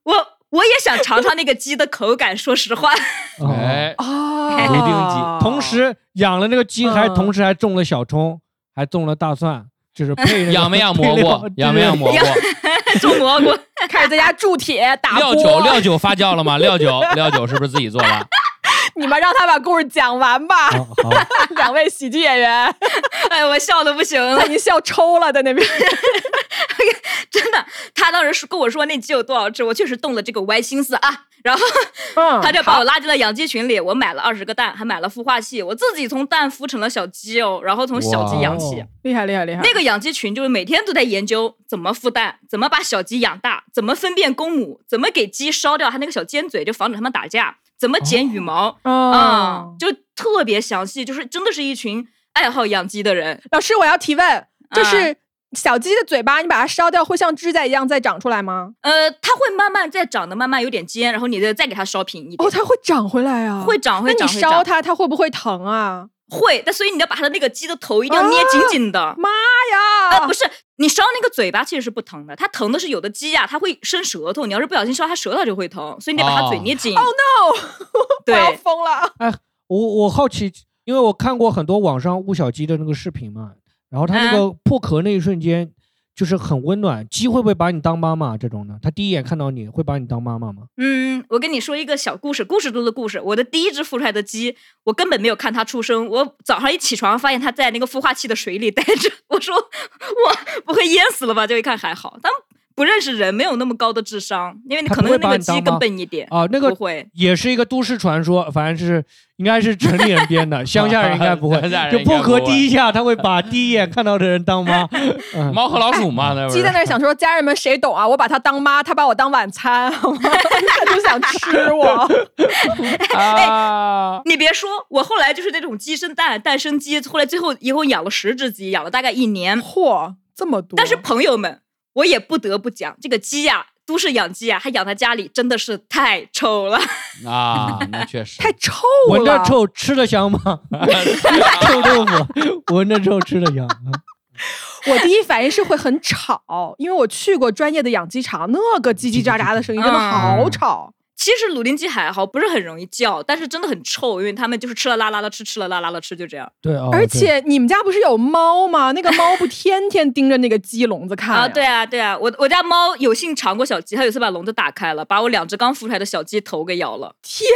我我也想尝尝那个鸡的口感，说实话。哦哎，哦，芦丁鸡，同时养了那个鸡，还嗯同时还种了小葱，还种了大蒜，就是配那个养没养蘑菇？养没养蘑菇？种蘑菇，开始在家铸铁打料酒，料酒发酵了吗？料酒料酒是不是自己做的？你们让他把故事讲完吧。好好，两位喜剧演员，哎，我笑的不行了他已。经笑抽了，在那边。他当时是跟我说那鸡有多少只，我确实动了这个歪心思啊。然后嗯 他就把我拉进了养鸡群里，我买了二十个蛋，还买了孵化器，我自己从蛋孵成了小鸡哦，然后从小鸡养起哇。厉害厉害厉害。那个养鸡群就是每天都在研究怎么孵蛋，怎么把小鸡养大，怎么分辨公母，怎么给鸡烧掉它那个小尖嘴，就防止它们打架，怎么剪羽毛啊、哦，就特别详细，就是真的是一群爱好养鸡的人。老师，我要提问，啊就是小鸡的嘴巴，你把它烧掉，会像指甲一样再长出来吗？呃，它会慢慢再长得慢慢有点尖，然后你再再给它烧平一点。哦，它会长回来啊？会长会那长那你烧它，它会不会疼啊？会，但所以你要把它的那个鸡的头一定要捏紧紧的。妈呀！啊，不是，你烧那个嘴巴其实是不疼的，它疼的是有的鸡呀、它会伸舌头，你要是不小心烧它舌头就会疼，所以你得把它嘴哦捏紧。Oh no！我要，疯了。哎我我好奇，因为我看过很多网上捂小鸡的那个视频嘛，然后它那个破壳那一瞬间就是很温暖，鸡会不会把你当妈妈这种呢？它第一眼看到你会把你当妈妈吗？嗯，我跟你说一个小故事，故事中的故事。我的第一只孵出来的鸡，我根本没有看它出生。我早上一起床，发现它在那个孵化器的水里待着。我说 我不会淹死了吧？就一看还好，它们不认识人，没有那么高的智商，因为你可能那个鸡更笨一点。啊，那个不会，也是一个都市传说，反正是应该是城里人编的，乡下人应该不会就应该破壳第一下，他会把第一眼看到的人当妈。嗯，猫和老鼠嘛，那不是鸡在那儿想说，家人们谁懂啊？我把它当妈，它把我当晚餐，好吗？它就想吃我。啊，你别说，我后来就是那种鸡生蛋，蛋生鸡，后来最后一共养了十只鸡，养了大概一年。嚯，这么多！但是朋友们，我也不得不讲，这个鸡呀、都市养鸡啊，还养在家里，真的是太臭了。啊，那确实太臭了，闻着。臭，吃的香吗？臭豆腐，闻着臭，吃的香。嗯我第一反应是会很吵，因为我去过专业的养鸡场，那个叽叽喳喳的声音真的好吵。其实鲁丁鸡还好，不是很容易叫，但是真的很臭，因为他们就是吃了拉拉的吃，吃了拉拉的吃，就这样对哦，而且你们家不是有猫吗？那个猫不天天盯着那个鸡笼子看啊。对啊，对啊，我我家猫有幸尝过小鸡，它有一次把笼子打开了，把我两只刚孵出来的小鸡头给咬了。天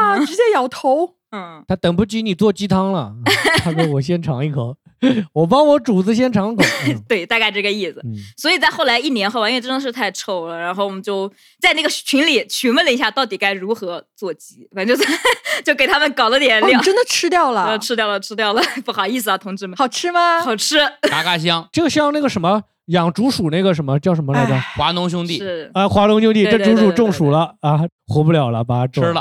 哪，直接咬头。嗯，他等不及你做鸡汤了，他说我先尝一口。我帮我主子先尝口。嗯对，大概这个意思。嗯，所以在后来一年后啊，因为真的是太臭了，然后我们就在那个群里询问了一下，到底该如何做鸡，反正就是 就给他们搞了点哦，料你，真的吃掉呃，了，吃掉了，吃掉了，不好意思啊，同志们，好吃吗？好吃嘎嘎香，这个像那个什么养竹鼠那个什么叫什么来着？哎华农兄弟是。啊，华农兄弟，这竹鼠中暑了啊，活不了了，把它吃了，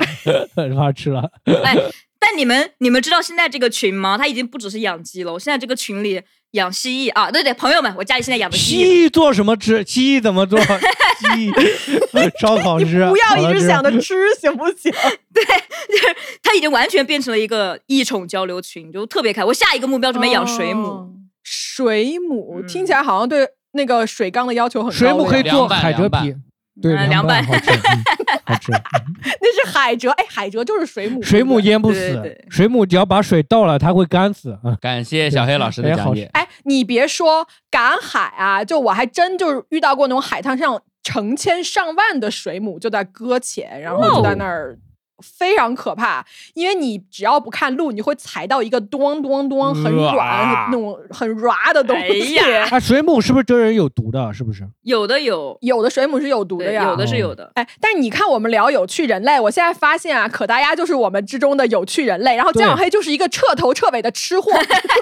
把它吃了。哎，但你们你们知道现在这个群吗？它已经不只是养鸡了，我现在这个群里养蜥蜴啊，对对，朋友们，我家里现在养的蜥蜴。蜥蜴做什么吃？蜥蜴怎么做？蜥蜴 烧烤吃。不要一直想着 吃，行不行？对，就是它已经完全变成了一个异宠交流群，就特别开。我下一个目标准备养水母，哦水母嗯听起来好像对那个水缸的要求很高水。母可以做海蜇皮，对，嗯凉拌凉拌好吃，嗯好吃。那是海蜇，哎，海蜇就是水母。水母淹不对对死对，水母只要把水倒了，它会干死啊。感谢小黑老师的讲解。哎，你别说赶海啊，就我还真就是遇到过那种海滩上成千上万的水母就在搁浅，然后就在那儿。非常可怕，因为你只要不看路，你会踩到一个咚咚咚很软、哇那种很软的东哎西。呀啊，水母是不是真人有毒的？是不是？有的有，有的水母是有毒的，呀，有的是哦有的。哎，但是你看，我们聊有趣人类，我现在发现啊，可达鸭就是我们之中的有趣人类，然后对江小黑就是一个彻头彻尾的吃货，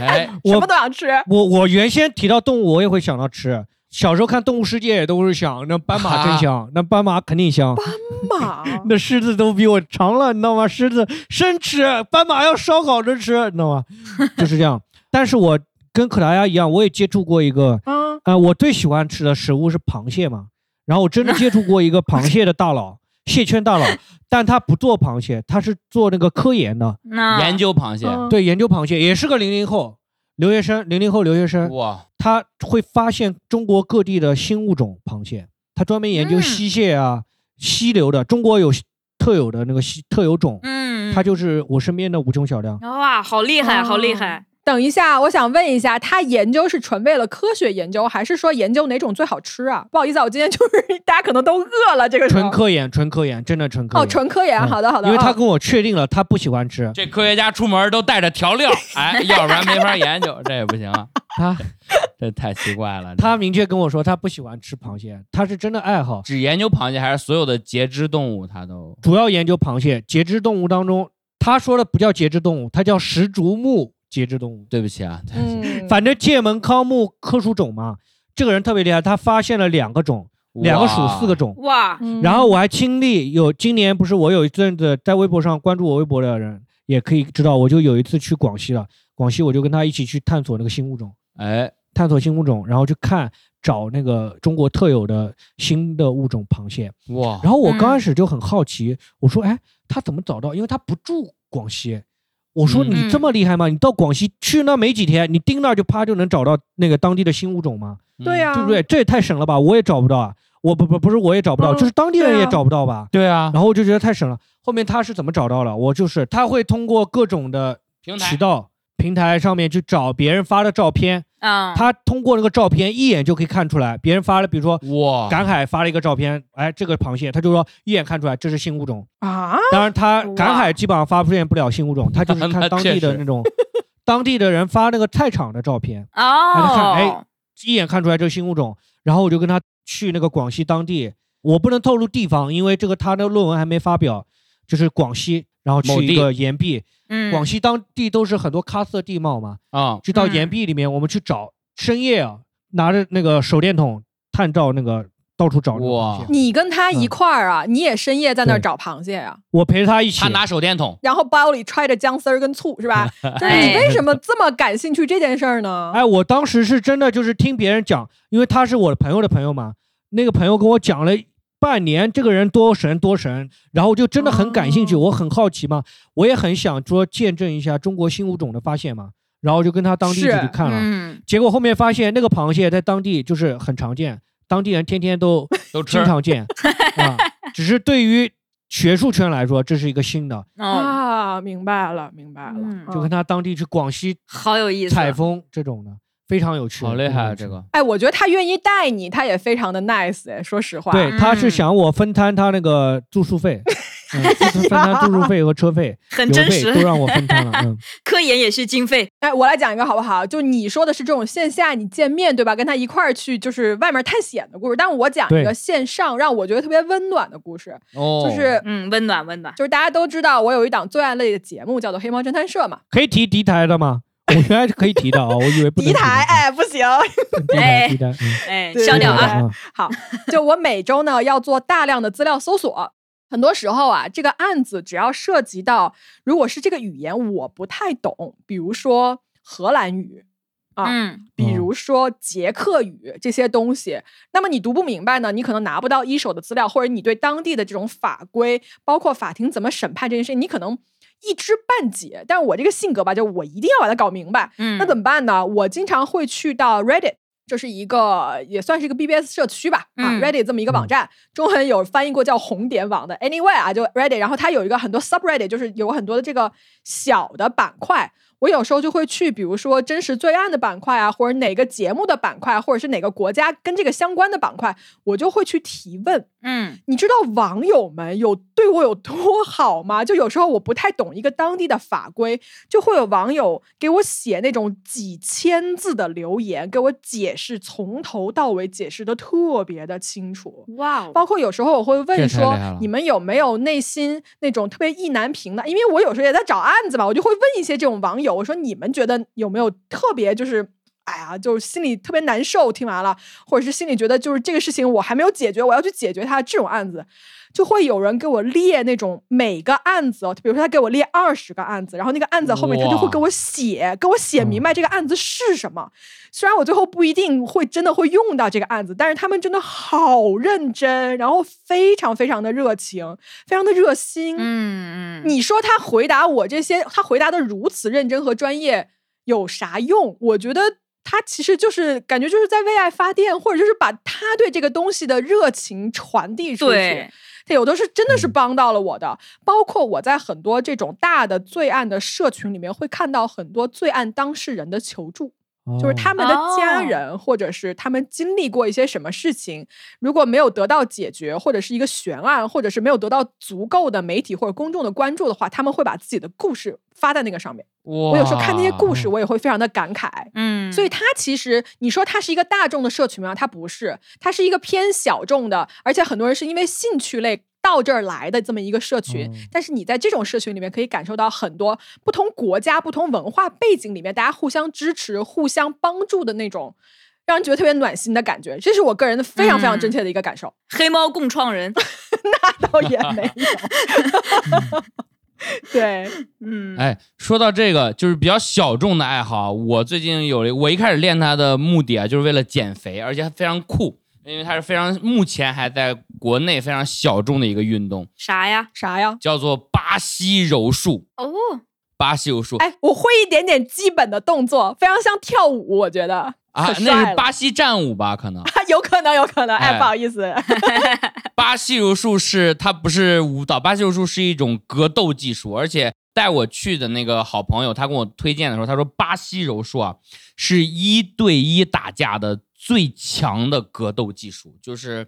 哎，什么都想吃。我我原先提到动物，我也会想到吃。小时候看《动物世界》也都是想，那斑马真香，那斑马肯定香。斑马，那狮子都比我长了，你知道吗？狮子生吃，斑马要烧烤着吃，你知道吗？就是这样。但是我跟可达鸭一样，我也接触过一个，啊，呃，我最喜欢吃的食物是螃蟹嘛。然后我真的接触过一个螃蟹的大佬，蟹圈大佬，但他不做螃蟹，他是做那个科研的，研究螃蟹，嗯对，研究螃蟹，也是个零零后留学生，零零后留学生，哇，他会发现中国各地的新物种螃蟹，他专门研究嗯溪蟹啊、溪流的，中国有特有的那个溪特有种，嗯，他就是我身边的无穷小亮。哇，好厉害，好厉害！等一下，我想问一下，他研究是纯为了科学研究，还是说研究哪种最好吃啊？不好意思啊，我今天就是大家可能都饿了，这个纯科研，纯科研，真的纯科哦，纯科研，嗯好的好的，哦因为他跟我确定了，他不喜欢吃，这科学家出门都带着调料，哎，要不然没法研究，这也不行啊，他 这太奇怪了。他明确跟我说他不喜欢吃螃蟹，他是真的爱好，只研究螃蟹，还是所有的节肢动物他都？主要研究螃蟹。节肢动物当中，他说的不叫节肢动物，它叫石竹目节肢动物。对不起啊，反正界门纲目科属种嘛，这个人特别厉害，他发现了两个种，两个属四个种。哇，嗯然后我还亲历有今年不是我有一阵子在微博上关注我微博的人也可以知道，我就有一次去广西了，广西我就跟他一起去探索那个新物种，哎，探索新物种，然后去看找那个中国特有的新的物种螃蟹。哇，然后我刚嗯开始就很好奇，我说哎，他怎么找到？因为他不住广西。我说嗯你这么厉害吗？你到广西去那没几天，你盯那儿就啪就能找到那个当地的新物种吗？嗯对呀、对不对？这也太省了吧！我也找不到啊！我不不不是我也找不到，嗯就是当地人也找不到吧？对啊，然后我就觉得太省了。后面他是怎么找到了？我就是他会通过各种的平台渠道平台上面去找别人发的照片，嗯，他通过那个照片一眼就可以看出来，别人发了，比如说哇，赶海发了一个照片，哎，这个螃蟹，他就说一眼看出来这是新物种。啊，当然，他赶海基本上发不现不了新物种，他就是看当地的那种当地的人发那个菜场的照片，他就看哎哦，一眼看出来这是新物种。然后我就跟他去那个广西当地，我不能透露地方，因为这个他的论文还没发表，就是广西，然后去一个岩壁，嗯，广西当地都是很多喀斯特地貌嘛，啊，就到嗯。岩壁里面，我们去找，深夜啊，拿着那个手电筒探照那个到处找螃蟹。哇你跟他一块儿啊，你也深夜在那儿找螃蟹啊、我陪着他一起。他，拿手电筒，然后包里揣着姜丝儿跟醋是吧？就是哎。你为什么这么感兴趣这件事儿呢？哎，我当时是真的就是听别人讲，因为他是我的朋友的朋友嘛，那个朋友跟我讲了半年，这个人多神多神，然后我就真的很感兴趣，哦。我很好奇嘛，我也很想说见证一下中国新物种的发现嘛，然后就跟他当地一起去看了，嗯，结果后面发现那个螃蟹在当地就是很常见，当地人天天都 都经常见。啊，只是对于学术圈来说，这是一个新的，哦，啊，明白了，明白了，嗯。就跟他当地去广西好有意思，采风这种的，非常有趣，好厉害啊！这个哎，我觉得他愿意带你，他也非常的 nice 哎，说实话。对，他是嗯想我分摊他那个住宿费，分摊住宿费和车费、很真实都。让我分摊了。嗯，科研也是经费，哎，我来讲一个好不好？就你说的是这种线下你见面对吧，跟他一块儿去就是外面探险的故事，但我讲一个线上让我觉得特别温暖的故事，哦，就是嗯，温暖温暖。就是大家都知道我有一档罪案类的节目叫做《黑猫侦探社》嘛，可以提敌台的吗？我原来是可以提的啊，我以为不能提 敌台，哎不行，哎，对消掉啊！啊，好，就我每周呢要做大量的资料搜索，很多时候啊，这个案子只要涉及到，如果是这个语言我不太懂，比如说荷兰语啊，嗯，比如说捷克语这些东西，那么你读不明白呢，你可能拿不到一手的资料，或者你对当地的这种法规，包括法庭怎么审判这件事情，你可能一知半解。但我这个性格吧，就我一定要把它搞明白。嗯那怎么办呢？我经常会去到 Reddit。这是一个也算是一个 BBS 社区吧，啊、嗯 r e d d i t 这么一个网站，中文有翻译过叫红点网的。Anyway 啊，就 Reddit，然后它有一个很多 subreddit，就是有很多的这个小的板块。我有时候就会去，比如说真实罪案的板块啊，或者哪个节目的板块，或者是哪个国家跟这个相关的板块，我就会去提问。嗯你知道网友们有对我有多好吗？就有时候我不太懂一个当地的法规，就会有网友给我写那种几千字的留言，给我解释，从头到尾解释的特别的清楚。哇哦，包括有时候我会问说你们有没有内心那种特别意难平的？因为我有时候也在找案子嘛，我就会问一些这种网友，我说你们觉得有没有特别就是。哎呀，就是心里特别难受，听完了，或者是心里觉得就是这个事情我还没有解决，我要去解决它这种案子，就会有人给我列那种每个案子哦，比如说他给我列二十个案子，然后那个案子后面他就会给我写，给我写明白这个案子是什么。虽然我最后不一定会真的会用到这个案子，但是他们真的好认真，然后非常非常的热情，非常的热心。嗯嗯，你说他回答我这些，他回答的如此认真和专业有啥用？我觉得他其实就是感觉就是在为爱发电，或者就是把他对这个东西的热情传递出去。他有的是真嗯的是帮到了我的，包括我在很多这种大的罪案的社群里面会看到很多罪案当事人的求助。就是他们的家哦人，或者是他们经历过一些什么事情，如果没有得到解决，或者是一个悬案，或者是没有得到足够的媒体或者公众的关注的话，他们会把自己的故事发在那个上面。我我有时候看那些故事，我也会非常的感慨。嗯，所以它其实你说它是一个大众的社群吗？它不是，它是一个偏小众的，而且很多人是因为兴趣类到这儿来的这么一个社群。嗯但是你在这种社群里面可以感受到很多不同国家、不同文化背景里面大家互相支持、互相帮助的那种。让人觉得特别暖心的感觉，这是我个人的非常非常真切的一个感受。黑猫共创人，那倒也没有，对，嗯，哎，说到这个，就是比较小众的爱好。我最近有了，我一开始练它的目的啊，就是为了减肥，而且它非常酷，因为它是非常目前还在国内非常小众的一个运动，啥呀？啥呀？叫做巴西柔术。哦，巴西柔术哎，我会一点点基本的动作，非常像跳舞，我觉得啊，那是巴西战舞吧？可能啊 有可能，有可能。哎，哎不好意思，巴西柔术是它不是舞蹈，巴西柔术是一种格斗技术，而且带我去的那个好朋友，他跟我推荐的时候，他说巴西柔术啊是一对一打架的最强的格斗技术，就是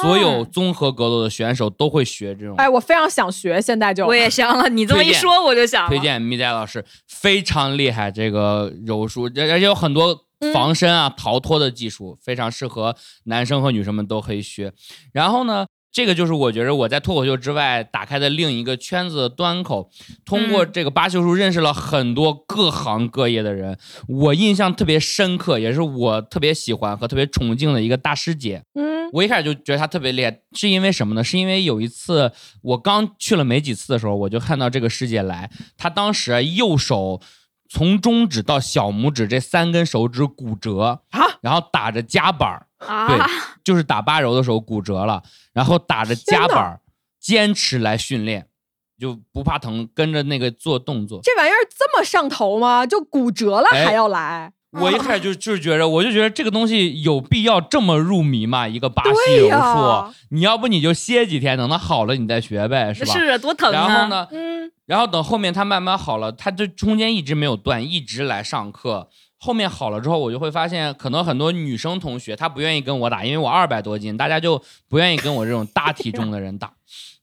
所有哦综合格斗的选手都会学这种。哎，我非常想学，现在就我也想了，你这么一说我就想，推荐米仔老师非常厉害，这个柔术，而而且有很多防身啊、逃脱的技术，非常适合男生和女生们都可以学。然后呢，这个就是我觉得我在脱口秀之外打开的另一个圈子的端口。通过嗯这个八秀树认识了很多各行各业的人，我印象特别深刻，也是我特别喜欢和特别崇敬的一个大师姐。嗯我一开始就觉得她特别厉害，是因为什么呢？是因为有一次我刚去了没几次的时候，我就看到这个师姐来，她当时啊右手从中指到小拇指这三根手指骨折，啊，然后打着夹板儿，对啊，就是打八柔的时候骨折了，然后打着夹板儿坚持来训练，就不怕疼，跟着那个做动作。这玩意儿这么上头吗？就骨折了哎还要来？我一开始就就是觉着，我就觉得这个东西有必要这么入迷吗？一个巴西柔呀术，你要不你就歇几天，等它好了你再学呗，是吧？是啊，多疼啊！然后？呢，嗯，然后等后面他慢慢好了，他就中间一直没有断，一直来上课。后面好了之后，我就会发现，可能很多女生同学她不愿意跟我打，因为我二百多斤，大家就不愿意跟我这种大体重的人打，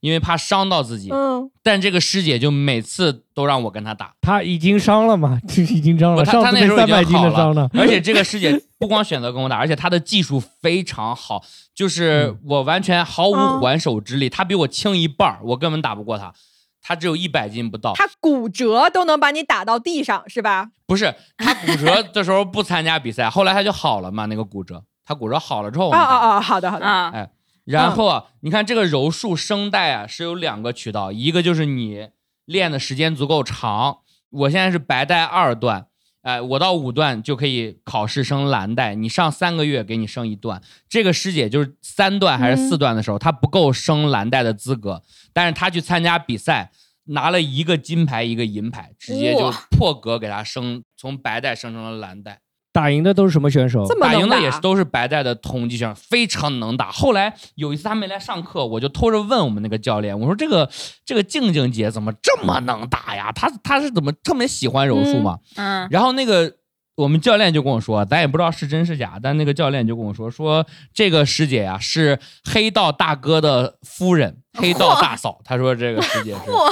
因为怕伤到自己。嗯，但这个师姐就每次都让我跟她打，她已经伤了嘛，就 已经伤了。不她上次被她那时候百斤经好了的伤呢，，而且这个师姐不光选择跟我打，而且她的技术非常好，就是嗯我完全毫无嗯还手之力，她比我轻一半儿，我根本打不过她，她只有一百斤不到。他骨折都能把你打到地上，是吧？不是她骨折的时候不参加比赛，后来她就好了嘛，那个骨折，她骨折好了之后我啊们打啊啊！好的好的，啊，哎然后啊，你看这个柔术声带啊是有两个渠道，一个就是你练的时间足够长，我现在是白带二段，哎，我到五段就可以考试升蓝带，你上三个月给你升一段。这个师姐就是三段还是四段的时候，她不够升蓝带的资格，但是她去参加比赛。拿了一个金牌，一个银牌，直接就破格给她升，从白带升成了蓝带。打赢的都是什么选手？这么能打赢的也是都是白带的同级选手，非常能打。后来有一次他没来上课，我就偷着问我们那个教练，我说这个这个静静姐怎么这么能打呀？她她是怎么特别喜欢柔术嘛？嗯，然后那个我们教练就跟我说，咱也不知道是真是假，但那个教练就跟我说，说这个师姐呀是黑道大哥的夫人，黑道大嫂。他说这个师姐是哇，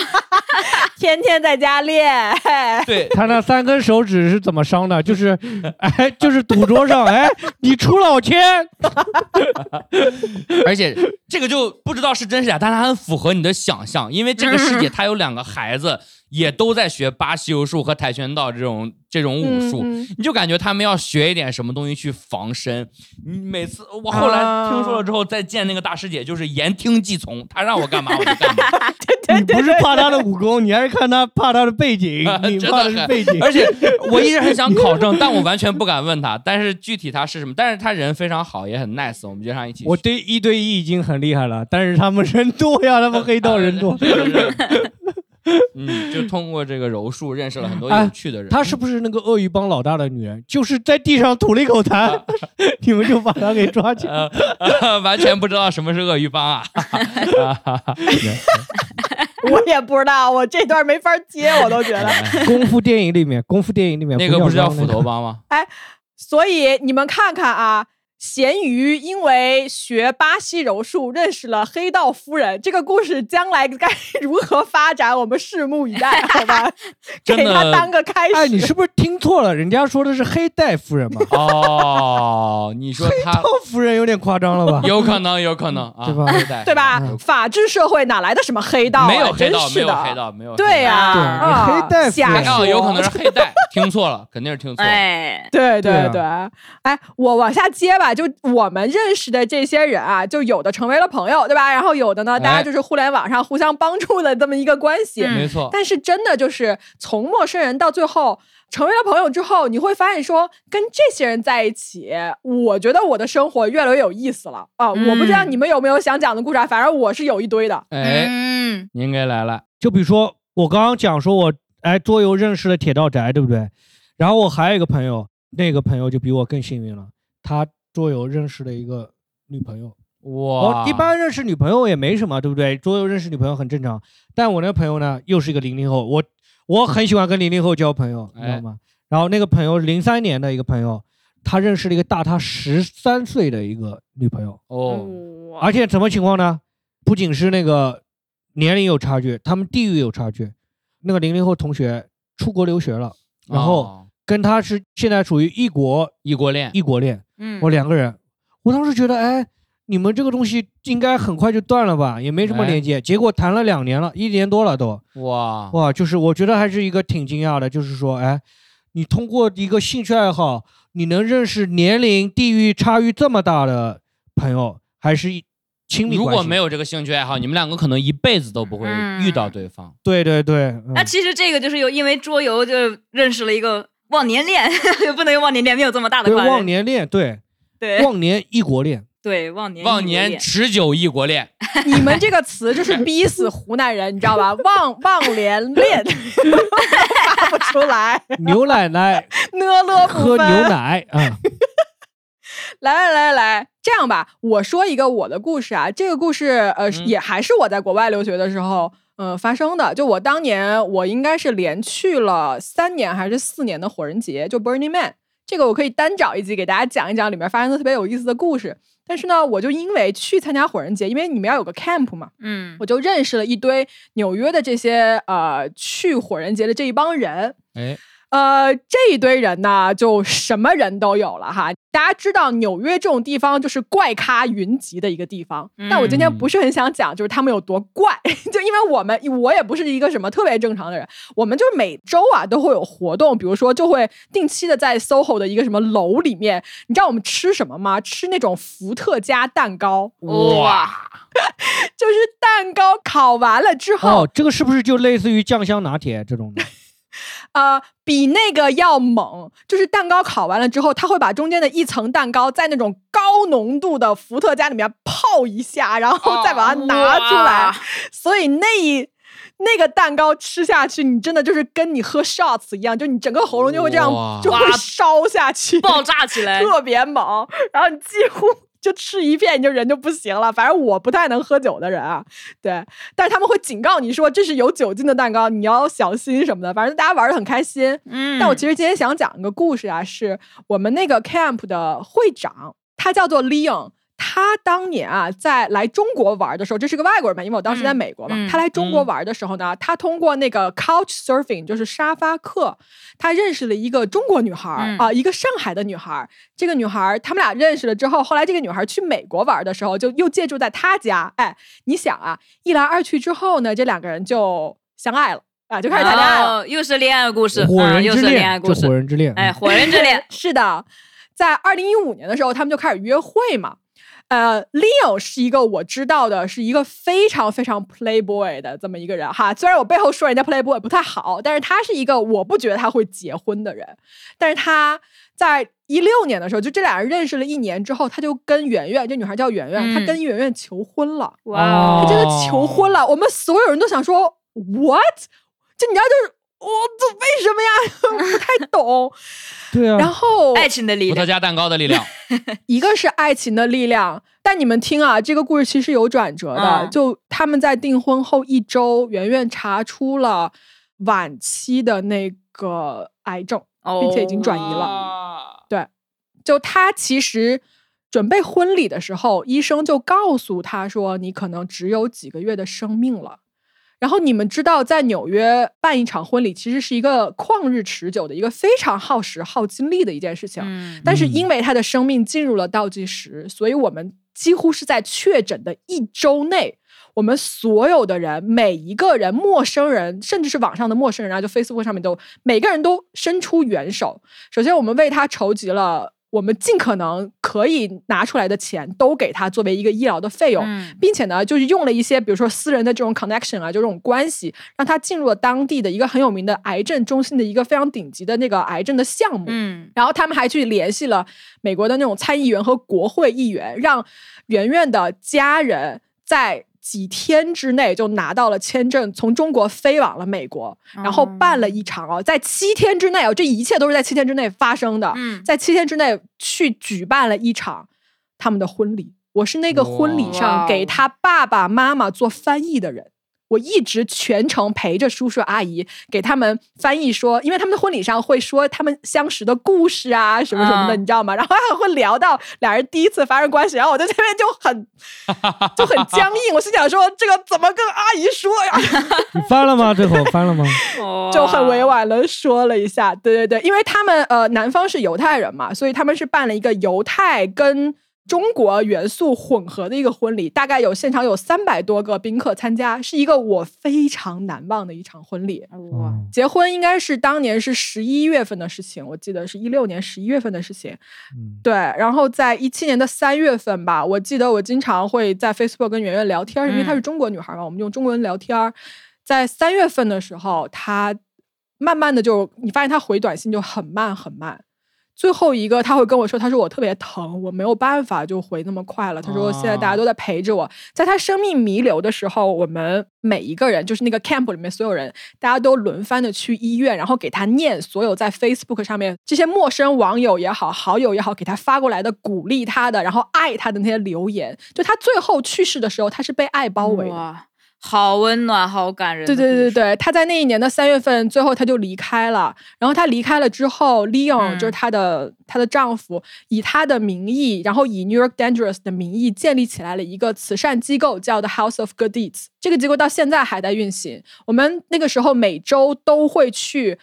天天在家练，对。他那三根手指是怎么伤的？就是，哎，就是赌桌上，哎，你出老千，而且这个就不知道是真是假，但它很符合你的想象，因为这个世界他有两个孩子，也都在学巴西柔术和跆拳道这种这种武术，嗯嗯你就感觉他们要学一点什么东西去防身。你每次我后来啊听说了之后，再见那个大师姐，就是言听计从，她让我干嘛我就干嘛。你不是怕她的武功，你还是看她怕她的背景，怕的的背景。而且我一直很想考证，但我完全不敢问她。但是具体她是什么，但是她人非常好，也很 nice，我们经常一起。我对一对一已经很厉害了，但是他们人多呀，他们黑道人多。嗯，就通过这个柔术认识了很多有趣的人。她是不是那个鳄鱼帮老大的女人？就是在地上吐了一口痰，你们就把她给抓起来。完全不知道什么是鳄鱼帮啊！我也不知道，我这段没法接，我都觉得。功夫电影里面，功夫电影里面那个不是叫斧斧头帮吗？哎所以你们看看啊，咸鱼因为学巴西柔术认识了黑道夫人，这个故事将来该如何发展，我们拭目以待，好吧？给他当个开始。哎，你是不是听错了？人家说的是黑带夫人嘛？哦，你说他 黑道夫人有点夸张了吧？有可能，有可能啊，对吧黑带对吧嗯？法治社会哪来的什么黑道、啊？没有黑道，真是的没有黑。道，没有黑道。对呀、黑带夫人哦，有可能是黑带，听错了，肯定是听错了。哎，对对对，哎，我往下接吧，就我们认识的这些人啊，就有的成为了朋友，对吧？然后有的呢，大家哎就是互联网上互相帮助的这么一个关系。嗯没错，但是真的就是从陌生人到最后成为了朋友之后，你会发现说跟这些人在一起，我觉得我的生活越来越有意思了啊！我不知道嗯你们有没有想讲的故事啊，反正我是有一堆的。哎，嗯，您该来了。就比如说我刚刚讲说我哎桌游认识了铁道宅，对不对？然后我还有一个朋友，那个朋友就比我更幸运了，他桌游认识的一个女朋友。哇我，一般认识女朋友也没什么，对不对？桌游认识女朋友很正常。但我那个朋友呢，又是一个零零后，我我很喜欢跟零零后交朋友，你知道吗？然后那个朋友零三年的一个朋友，他认识了一个大他十三岁的一个女朋友，哦，而且什么情况呢？不仅是那个年龄有差距，他们地域有差距。那个零零后同学出国留学了，然后哦跟他是现在属于异国异国恋，异国恋。嗯，我两个人，我当时觉得，哎，你们这个东西应该很快就断了吧，也没什么哎连接。结果谈了两年了，一年多了都，哇，哇，就是我觉得还是一个挺惊讶的，就是说，哎，你通过一个兴趣爱好，你能认识年龄、地域差异这么大的朋友，还是一亲密如。果没有这个兴趣爱好，你们两个可能一辈子都不会嗯遇到对方。对对对，嗯那其实这个就是有因为桌游就认识了一个忘年恋，不能用忘年恋，没有这么大的对关系。忘年恋，对对忘年异国恋，对忘年忘年持久异国恋，你们这个词就是 逼死湖南人，你知道吧？忘忘连恋发不出来，牛奶奶呢了不喝分。牛奶啊，来来来来，这样吧，我说一个我的故事啊。这个故事呃、嗯也还是我在国外留学的时候。嗯，发生的就我当年，我应该是连去了三年还是四年的火人节，就 Burning Man，这个我可以单找一集给大家讲一讲里面发生的特别有意思的故事。但是呢，我就因为去参加火人节，因为你们要有个 camp 嘛，嗯我就认识了一堆纽约的这些呃去火人节的这一帮人。哎，呃，这一堆人呢，就什么人都有了哈。大家知道纽约这种地方就是怪咖云集的一个地方，但我今天不是很想讲，就是他们有多怪，就因为我们我也不是一个什么特别正常的人，我们就是每周啊都会有活动，比如说就会定期的在 SOHO 的一个什么楼里面，你知道我们吃什么吗？吃那种伏特加蛋糕，哇，就是蛋糕烤完了之后，哦，这个是不是就类似于酱香拿铁这种的？呃，比那个要猛，就是蛋糕烤完了之后，它会把中间的一层蛋糕在那种高浓度的伏特加里面泡一下，然后再把它拿出来，哇所以那一。那个蛋糕吃下去，你真的就是跟你喝 shots 一样，就你整个喉咙就会这样，就会烧下去，爆炸起来，特别猛，然后你几乎就吃一片，你就人就不行了。反正我不太能喝酒的人啊，对，但是他们会警告你说这是有酒精的蛋糕，你要小心什么的。反正大家玩的很开心。嗯，但我其实今天想讲一个故事啊，是我们那个 camp 的会长，他叫做 Leon。他当年啊，在来中国玩的时候，这是个外国人嘛，因为我当时在嗯美国嘛。嗯他来中国嗯玩的时候呢，他通过那个 couch surfing，就是沙发客，他认识了一个中国女孩儿嗯啊、一个上海的女孩儿。这个女孩儿，他们俩认识了之后，后来这个女孩儿去美国玩的时候，就又借住在他家。哎，你想啊，一来二去之后呢，这两个人就相爱了啊，就开始谈恋爱了。哦，又是恋爱故事，火嗯又是人之恋，这恋爱故事火，人之恋，哎，火人之恋，是的，在二零一五年的时候，他们就开始约会嘛。呃，Leo 是一个我知道的，是一个非常非常 playboy 的这么一个人哈。虽然我背后说人家 playboy 不太好，但是他是一个我不觉得他会结婚的人。但是他在一六年的时候，就这俩人认识了一年之后，他就跟圆圆，这女孩叫圆圆，他嗯跟圆圆求婚了。哇哦，他真的求婚了，我们所有人都想说 what？就你知道，就是我、这为什么呀？不太懂。对啊，然后爱情的力量，伏特加蛋糕的力量，一个是爱情的力量，但你们听啊，这个故事其实有转折的。嗯就他们在订婚后一周，圆圆查出了晚期的那个癌症，并且已经转移了。对。就他其实准备婚礼的时候，医生就告诉他说：“你可能只有几个月的生命了。”然后你们知道，在纽约办一场婚礼，其实是一个旷日持久的、一个非常耗时、耗精力的一件事情。嗯，但是嗯因为他的生命进入了倒计时，所以我们几乎是在确诊的一周内，我们所有的人，每一个人，陌生人，甚至是网上的陌生人啊，就 Facebook 上面都每个人都伸出援手。首先，我们为他筹集了我们尽可能可以拿出来的钱，都给他作为一个医疗的费用。嗯并且呢，就是用了一些，比如说私人的这种 connection 啊，就这种关系，让他进入了当地的一个很有名的癌症中心的一个非常顶级的那个癌症的项目。嗯然后他们还去联系了美国的那种参议员和国会议员，让圆圆的家人在几天之内就拿到了签证，从中国飞往了美国，然后办了一场哦，在七天之内哦，这一切都是在七天之内发生的，嗯在七天之内去举办了一场他们的婚礼。我是那个婚礼上哦给他爸爸妈妈做翻译的人。我一直全程陪着叔叔阿姨给他们翻译说，因为他们的婚礼上会说他们相识的故事啊，什么什么的，嗯你知道吗？然后还会聊到俩人第一次发生关系，然后我在这边就很 就很僵硬，我心想说这个怎么跟阿姨说呀？你翻了吗？最后翻了吗？就很委婉，婉的说了一下，对对对，因为他们呃男方是犹太人嘛，所以他们是办了一个犹太跟中国元素混合的一个婚礼，大概有现场有三百多个宾客参加，是一个我非常难忘的一场婚礼。哇，嗯结婚应该是当年是十一月份的事情，我记得是一六年十一月份的事情。嗯对，然后在一七年的三月份吧，我记得我经常会在 Facebook 跟圆圆聊天，因为她是中国女孩嘛，我们用中文聊天。在三月份的时候，她慢慢的就，你发现她回短信就很慢很慢。最后一个，他会跟我说，他说我特别疼，我没有办法就回那么快了。他说现在大家都在陪着我，在他生命弥留的时候，我们每一个人，就是那个 camp 里面所有人，大家都轮番的去医院，然后给他念所有在 Facebook 上面这些陌生网友也好、好友也好，给他发过来的鼓励他的，然后爱他的那些留言。就他最后去世的时候，他是被爱包围的。哇，好温暖，好感人。对对对，对，他在那一年的三月份，最后他就离开了。然后他离开了之后，Leon 嗯就是她的她的丈夫，以她的名义，然后以 New York Dangerous 的名义建立起来了一个慈善机构，叫 The House of Good Deeds。这个机构到现在还在运行。我们那个时候每周都会去。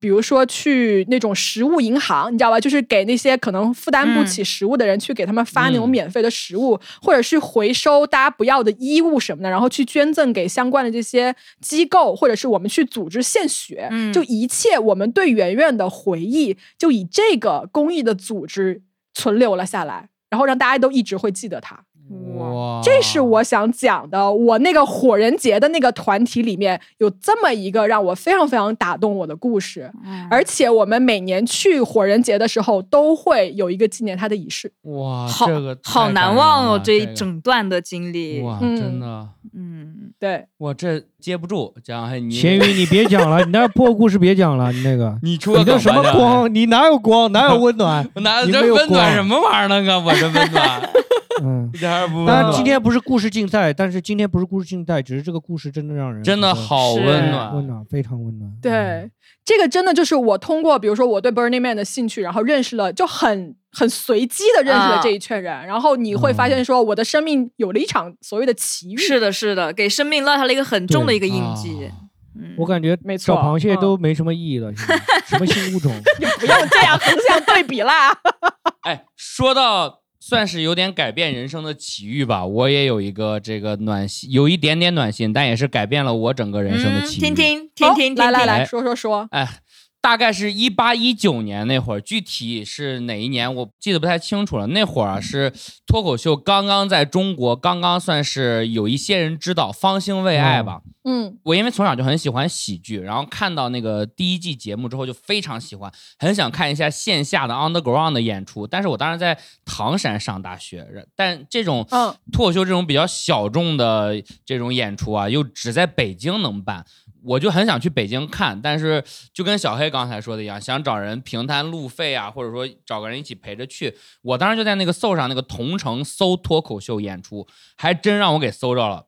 比如说去那种食物银行，你知道吧？就是给那些可能负担不起食物的人，去给他们发那种嗯免费的食物，或者是回收大家不要的衣物什么的，然后去捐赠给相关的这些机构，或者是我们去组织献血，嗯就一切我们对圆圆的回忆，就以这个公益的组织存留了下来，然后让大家都一直会记得它。哇，这是我想讲的。我那个火人节的那个团体里面有这么一个让我非常非常打动我的故事，嗯而且我们每年去火人节的时候都会有一个纪念他的仪式。哇，好这个好难忘哦，这一整段的经历。哇，嗯真的，嗯，对，我这接不住，江黑你咸鱼，你别讲了，你那破故事别讲了，你那个，你出个你这什么光？你哪有光？哪有温暖？我哪这温暖光什么玩意儿呢？哥，我这温暖 嗯。一点儿也不温当然，暖。今天不是故事竞赛，但是今天不是故事竞赛，只是这个故事真的让人真的觉得好是温暖，温暖，非常温暖。对，嗯这个真的就是我通过，比如说我对 Burning Man 的兴趣，然后认识了，就很很随机的认识了啊这一圈人，然后你会发现说，我的生命有了一场所谓的奇遇。是的，是的，给生命落下了一个很重的一个印记。啊嗯，我感觉没错找螃蟹嗯都没什么意义了，现在什么新物种？不要这样横向对比啦。哎，说到算是有点改变人生的奇遇吧，我也有一个这个暖心，有一点点暖心，但也是改变了我整个人生的嗯奇遇。听听听好听，听来来来哎说说说，哎，大概是一八一九年那会儿，具体是哪一年我记得不太清楚了。那会儿啊，是脱口秀刚刚在中国刚刚算是有一些人知道，方兴未艾吧。嗯我因为从小就很喜欢喜剧，然后看到那个第一季节目之后就非常喜欢，很想看一下线下的 underground 的演出。但是我当时在唐山上大学，但这种嗯脱口秀这种比较小众的这种演出啊，又只在北京能办。我就很想去北京看，但是就跟小黑刚才说的一样，想找人平摊路费啊，或者说找个人一起陪着去。我当时就在那个搜上那个同城搜脱口秀演出，还真让我给搜着了。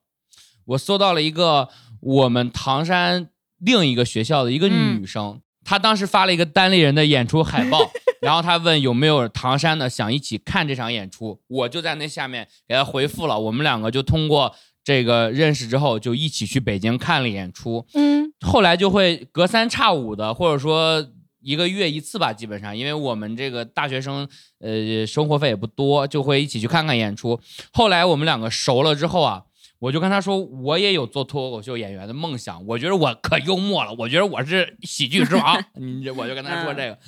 我搜到了一个我们唐山另一个学校的一个女生，她当时发了一个单立人的演出海报，然后她问有没有唐山的想一起看这场演出，我就在那下面给她回复了，我们两个就通过这个认识之后，就一起去北京看了演出，嗯后来就会隔三差五的，或者说。一个月一次吧，基本上，因为我们这个大学生，呃，生活费也不多，就会一起去看看演出。后来我们两个熟了之后啊，我就跟他说，我也有做脱口秀演员的梦想，我觉得我可幽默了，我觉得我是喜剧之王，你这我就跟他说这个，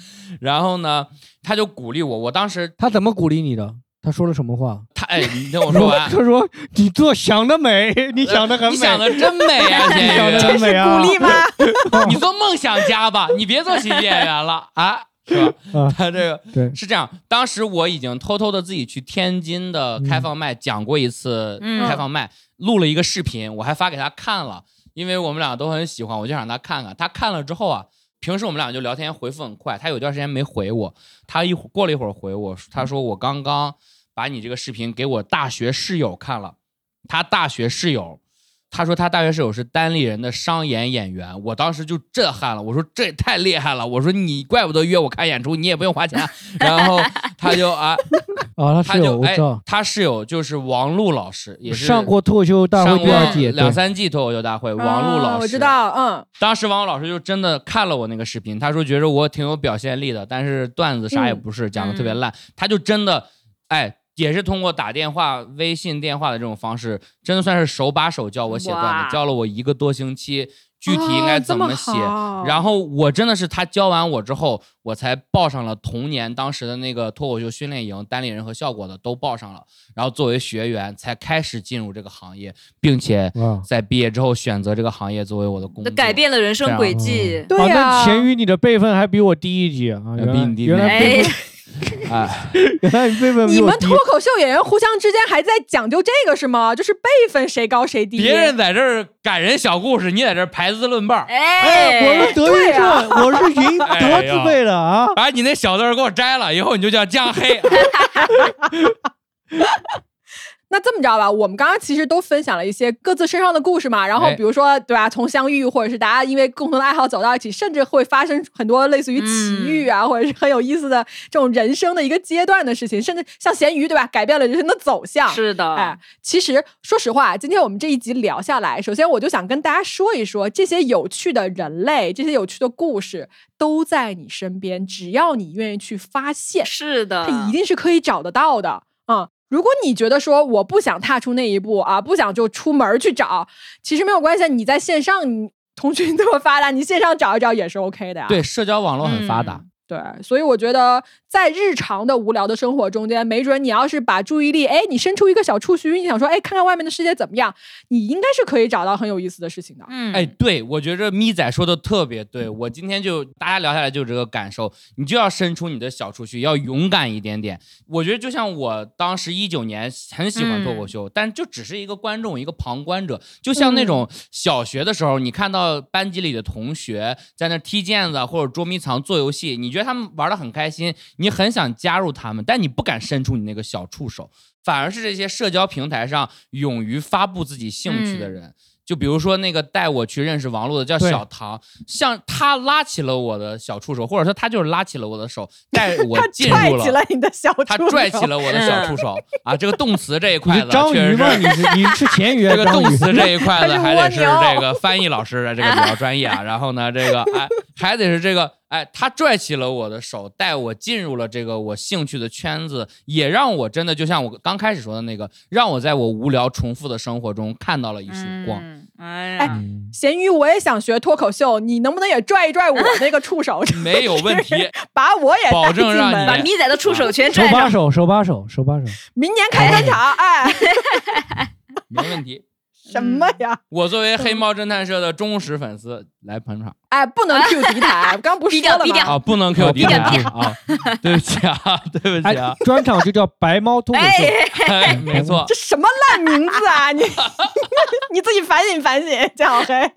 然后呢，他就鼓励我，我当时他怎么鼓励你的？他说了什么话？他哎，你听我说完，他说：“你做想得美，你想的很美。你想的真美啊，你想的咸鱼，很美啊！鼓励吗？你做梦想家吧，你别做喜剧演员了啊，是吧？啊他这个对，是这样，当时我已经偷偷的自己去天津的开放麦讲过一次嗯开放麦，录了一个视频，我还发给他看了，因为我们俩都很喜欢，我就让他看看。他看了之后啊，平时我们俩就聊天回复很快，他有段时间没回我，他一会过了一会儿回我，他说我刚刚把你这个视频给我大学室友看了，他大学室友。他说他大学室友是单立人的商演演员，我当时就震撼了。我说这也太厉害了！我说你怪不得约我看演出，你也不用花钱。然后他就啊，啊，他室友哎我知道，，他室友就是王璐老师，也是上过脱口秀大会第二季，两三季脱口秀大会。王璐老师，啊我知。道，嗯当时王璐老师就真的看了我那个视频，他说觉得我挺有表现力的，但是段子啥也不是，讲的特别烂。他就真的，哎，也是通过打电话、微信电话的这种方式，真的算是手把手教我写段子，教了我一个多星期，具体应该怎么写。哦然后我真的是他教完我之后，我才报上了同年当时的那个脱口秀训练营，单立人和效果的都报上了。然后作为学员，才开始进入这个行业，并且。在毕业之后选择这个行业作为我的工作。改变了人生轨迹。对啊，那呀，咸鱼你的辈分还比我低一级啊！比你低原来辈哎分，哎，原来你们脱。口秀演员互相之间还在讲究这个是吗？就是辈分谁高谁低。别人在这儿感人小故事，你在这儿排资论辈儿，哎，我哎是，德云社，我是云哎德字辈的啊！把你那小字儿给我摘了，以后你就叫江黑。那这么着吧，我们刚刚其实都分享了一些各自身上的故事嘛，然后哎比如说对吧，从相遇或者是大家因为共同的爱好走到一起，甚至会发生很多类似于奇遇啊，或者是很有意思的这种人生的一个阶段的事情，甚至像咸鱼对吧，改变了人生的走向。是的，哎，其实说实话，今天我们这一集聊下来，首先我就想跟大家说一说这些有趣的人类，这些有趣的故事都在你身边，只要你愿意去发现，是的，它一定是可以找得到的啊、如果你觉得说我不想踏出那一步啊，不想就出门去找，其实没有关系，你在线上，你通讯这么发达，你线上找一找也是 OK 的呀。对，社交网络很发达。对，所以我觉得在日常的无聊的生活中间，没准你要是把注意力，哎，你伸出一个小触须，你想说，哎，看看外面的世界怎么样，你应该是可以找到很有意思的事情的。嗯，哎，对，我觉着咪仔说的特别对，我今天就大家聊下来就有这个感受，你就要伸出你的小触须，要勇敢一点点。我觉得就像我当时一九年很喜欢脱口秀，但就只是一个观众，一个旁观者，就像那种小学的时候，你看到班级里的同学在那踢毽子或者捉迷藏、做游戏，你觉得他们玩的很开心，你很想加入他们，但你不敢伸出你那个小触手，反而是这些社交平台上勇于发布自己兴趣的嗯人。就比如说那个带我去认识王璐的叫小唐，像他拉起了我的小触手，或者说他就是拉起了我的手，带我进入了，拽起了你的小触手，他拽起了我的小触手啊！这个动词这一块子确实鱼吗？是你是你是咸鱼啊？这个动词这一块子 还得是这个翻译老师的这个比较专业啊。然后呢，这个哎还得是这个哎，他拽起了我的手，带我进入了这个我兴趣的圈子，也让我真的就像我刚开始说的那个，让我在我无聊重复的生活中看到了一束光。嗯哎咸鱼，我也想学脱口秀，你能不能也拽一拽我那个触手，没有问题，把我也保证让你把咪仔的触手全手拽上，把手，手把手，手把手。明年开专场，哎，没问题。什么呀？我作为黑猫侦探社的忠实粉丝来捧场哎，不能 Q 敌台，刚不是说了吗？啊，不能 Q 敌低调台啊，对不起啊，对不哎起啊，，专场就叫白猫脱口秀。哎，哎，没错这，什么烂名字啊！你 你自己反省反省，江小黑。啊，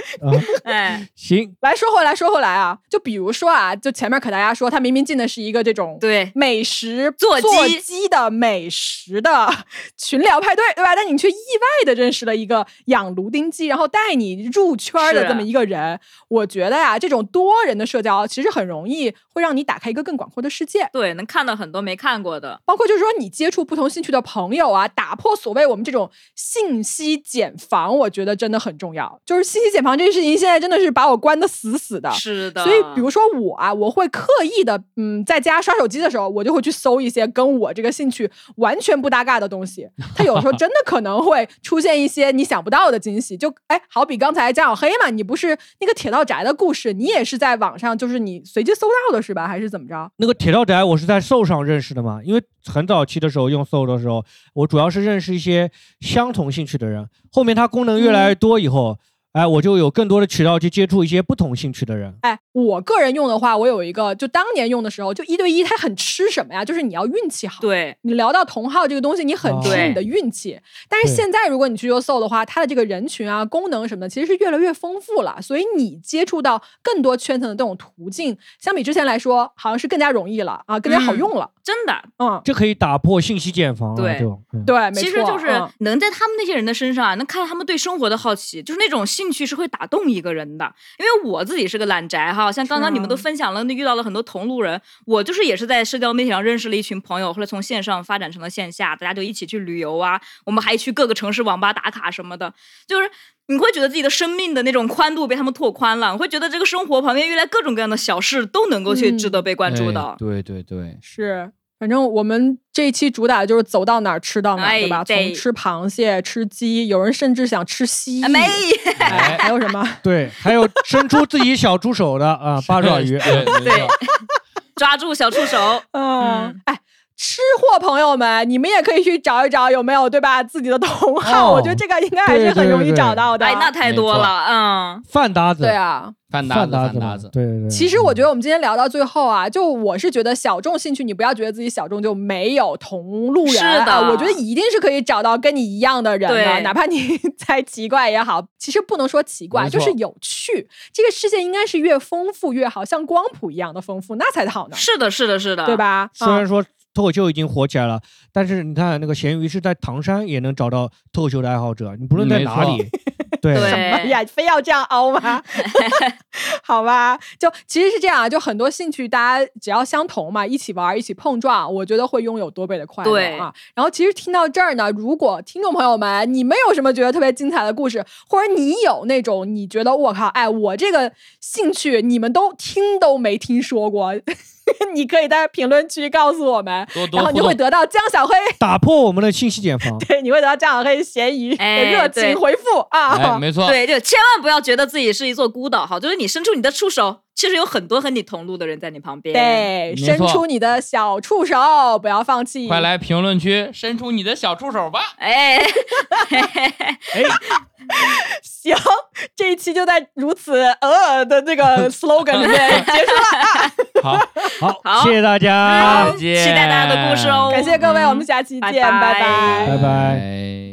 哎，行，来说回来，说回来啊，就比如说啊，就前面可大家说他明明进的是一个这种对，美食座机机的美食的群聊派对，对吧？但你却意外的认识了一个养芦丁鸡，然后带你入圈的这么一个人。我觉得呀、这种多人的社交其实很容易会让你打开一个更广阔的世界。对，能看到很多没看过的，包括就是说，你接触不同兴趣的朋友啊，打破所谓我们这种信息茧房，我觉得真的很重要。就是信息茧房这件事情，现在真的是把我关的死死的。是的。所以，比如说我啊，我会刻意的，嗯，在家刷手机的时候，我就会去搜一些跟我这个兴趣完全不搭嘎的东西。它有时候真的可能会出现一些你想不到的惊喜。就哎，好比刚才江小黑嘛，你不是那个铁道宅的故事，你也是在网上，就是你随机搜到的是吧？还是怎么着？那个铁道宅我是在 Soul 上认识的嘛，因为很早期的时候用 Soul 的时候，我主要是认识一些相同兴趣的人。后面它功能越来越多以后，哎，我就有更多的渠道去接触一些不同兴趣的人。哎，我个人用的话，我有一个，就当年用的时候，就一对一，它很吃什么呀？就是你要运气好。对，你聊到同号这个东西，你很吃你的运气。但是现在如果你去用 Soul 的话，它的这个人群啊、功能什么的，其实是越来越丰富了。所以你接触到更多圈层的这种途径，相比之前来说，好像是更加容易了啊，更加好嗯用了。真的，嗯，这可以打破信息茧房啊！对对，其实就是嗯能在他们那些人的身上啊，能看到他们对生活的好奇，就是那种兴趣是会打动一个人的。因为我自己是个懒宅哈，像刚刚你们都分享了，那遇到了很多同路人，我就是也是在社交媒体上认识了一群朋友，后来从线上发展成了线下，大家就一起去旅游啊，我们还去各个城市网吧打卡什么的，就是。你会觉得自己的生命的那种宽度被他们拓宽了，你会觉得这个生活旁边遇来各种各样的小事都能够去嗯值得被关注哎的。对对对，是。反正我们这一期主打的就是走到哪儿吃到哪儿，哎对吧？对从吃螃蟹、吃鸡，有人甚至想吃蜥蜴。啊没，哎，还有什么？对，还有伸出自己小助手的啊，八爪鱼。对 抓住小触手，嗯嗯，哎，吃货朋友们，你们也可以去找一找有没有对吧自己的同好，哦我觉得这个应该还是很容易找到的。哎，那太多了，嗯，饭搭子，对啊，饭搭子饭搭子对对对。其实我觉得我们今天聊到最后啊，就我是觉得小众兴趣，你不要觉得自己小众就没有同路人是的啊，我觉得一定是可以找到跟你一样的人的，对哪怕你 再奇怪也好，其实不能说奇怪，就是有趣。这个世界应该是越丰富越好，像光谱一样的丰富，那才好呢，是的，是的，是的，对？吧？啊虽然说脱口秀已经火起来了，但是你看那个咸鱼是在唐山也能找到脱口秀的爱好者，你不论在哪里，对对什么呀？非要这样凹吗？好吧，就其实是这样啊，就很多兴趣大家只要相同嘛，一起玩，一起碰撞，我觉得会拥有多倍的快乐啊。然后其实听到这儿呢，如果听众朋友们你们有什么觉得特别精彩的故事，或者你有那种你觉得我靠，哎，我这个兴趣你们都听都没听说过，你可以在评论区告诉我们，多多然后你。会得到江小黑。打破我们的信息茧房。对，你会得到江小黑咸鱼的哎热情回复啊！哎，没错，对，就千万不要觉得自己是一座孤岛，好，就是你伸出你的触手，其实有很多和你同路的人在你旁边。，对，伸出你的小触手，不要放弃。快来评论区伸出你的小触手吧。哎，哎，行，这一期就在如此呃的这个 slogan 里面结束了啊！好，好，好谢谢大家期待大家的故事哦感谢各位，我们下期见，拜拜拜拜拜拜。拜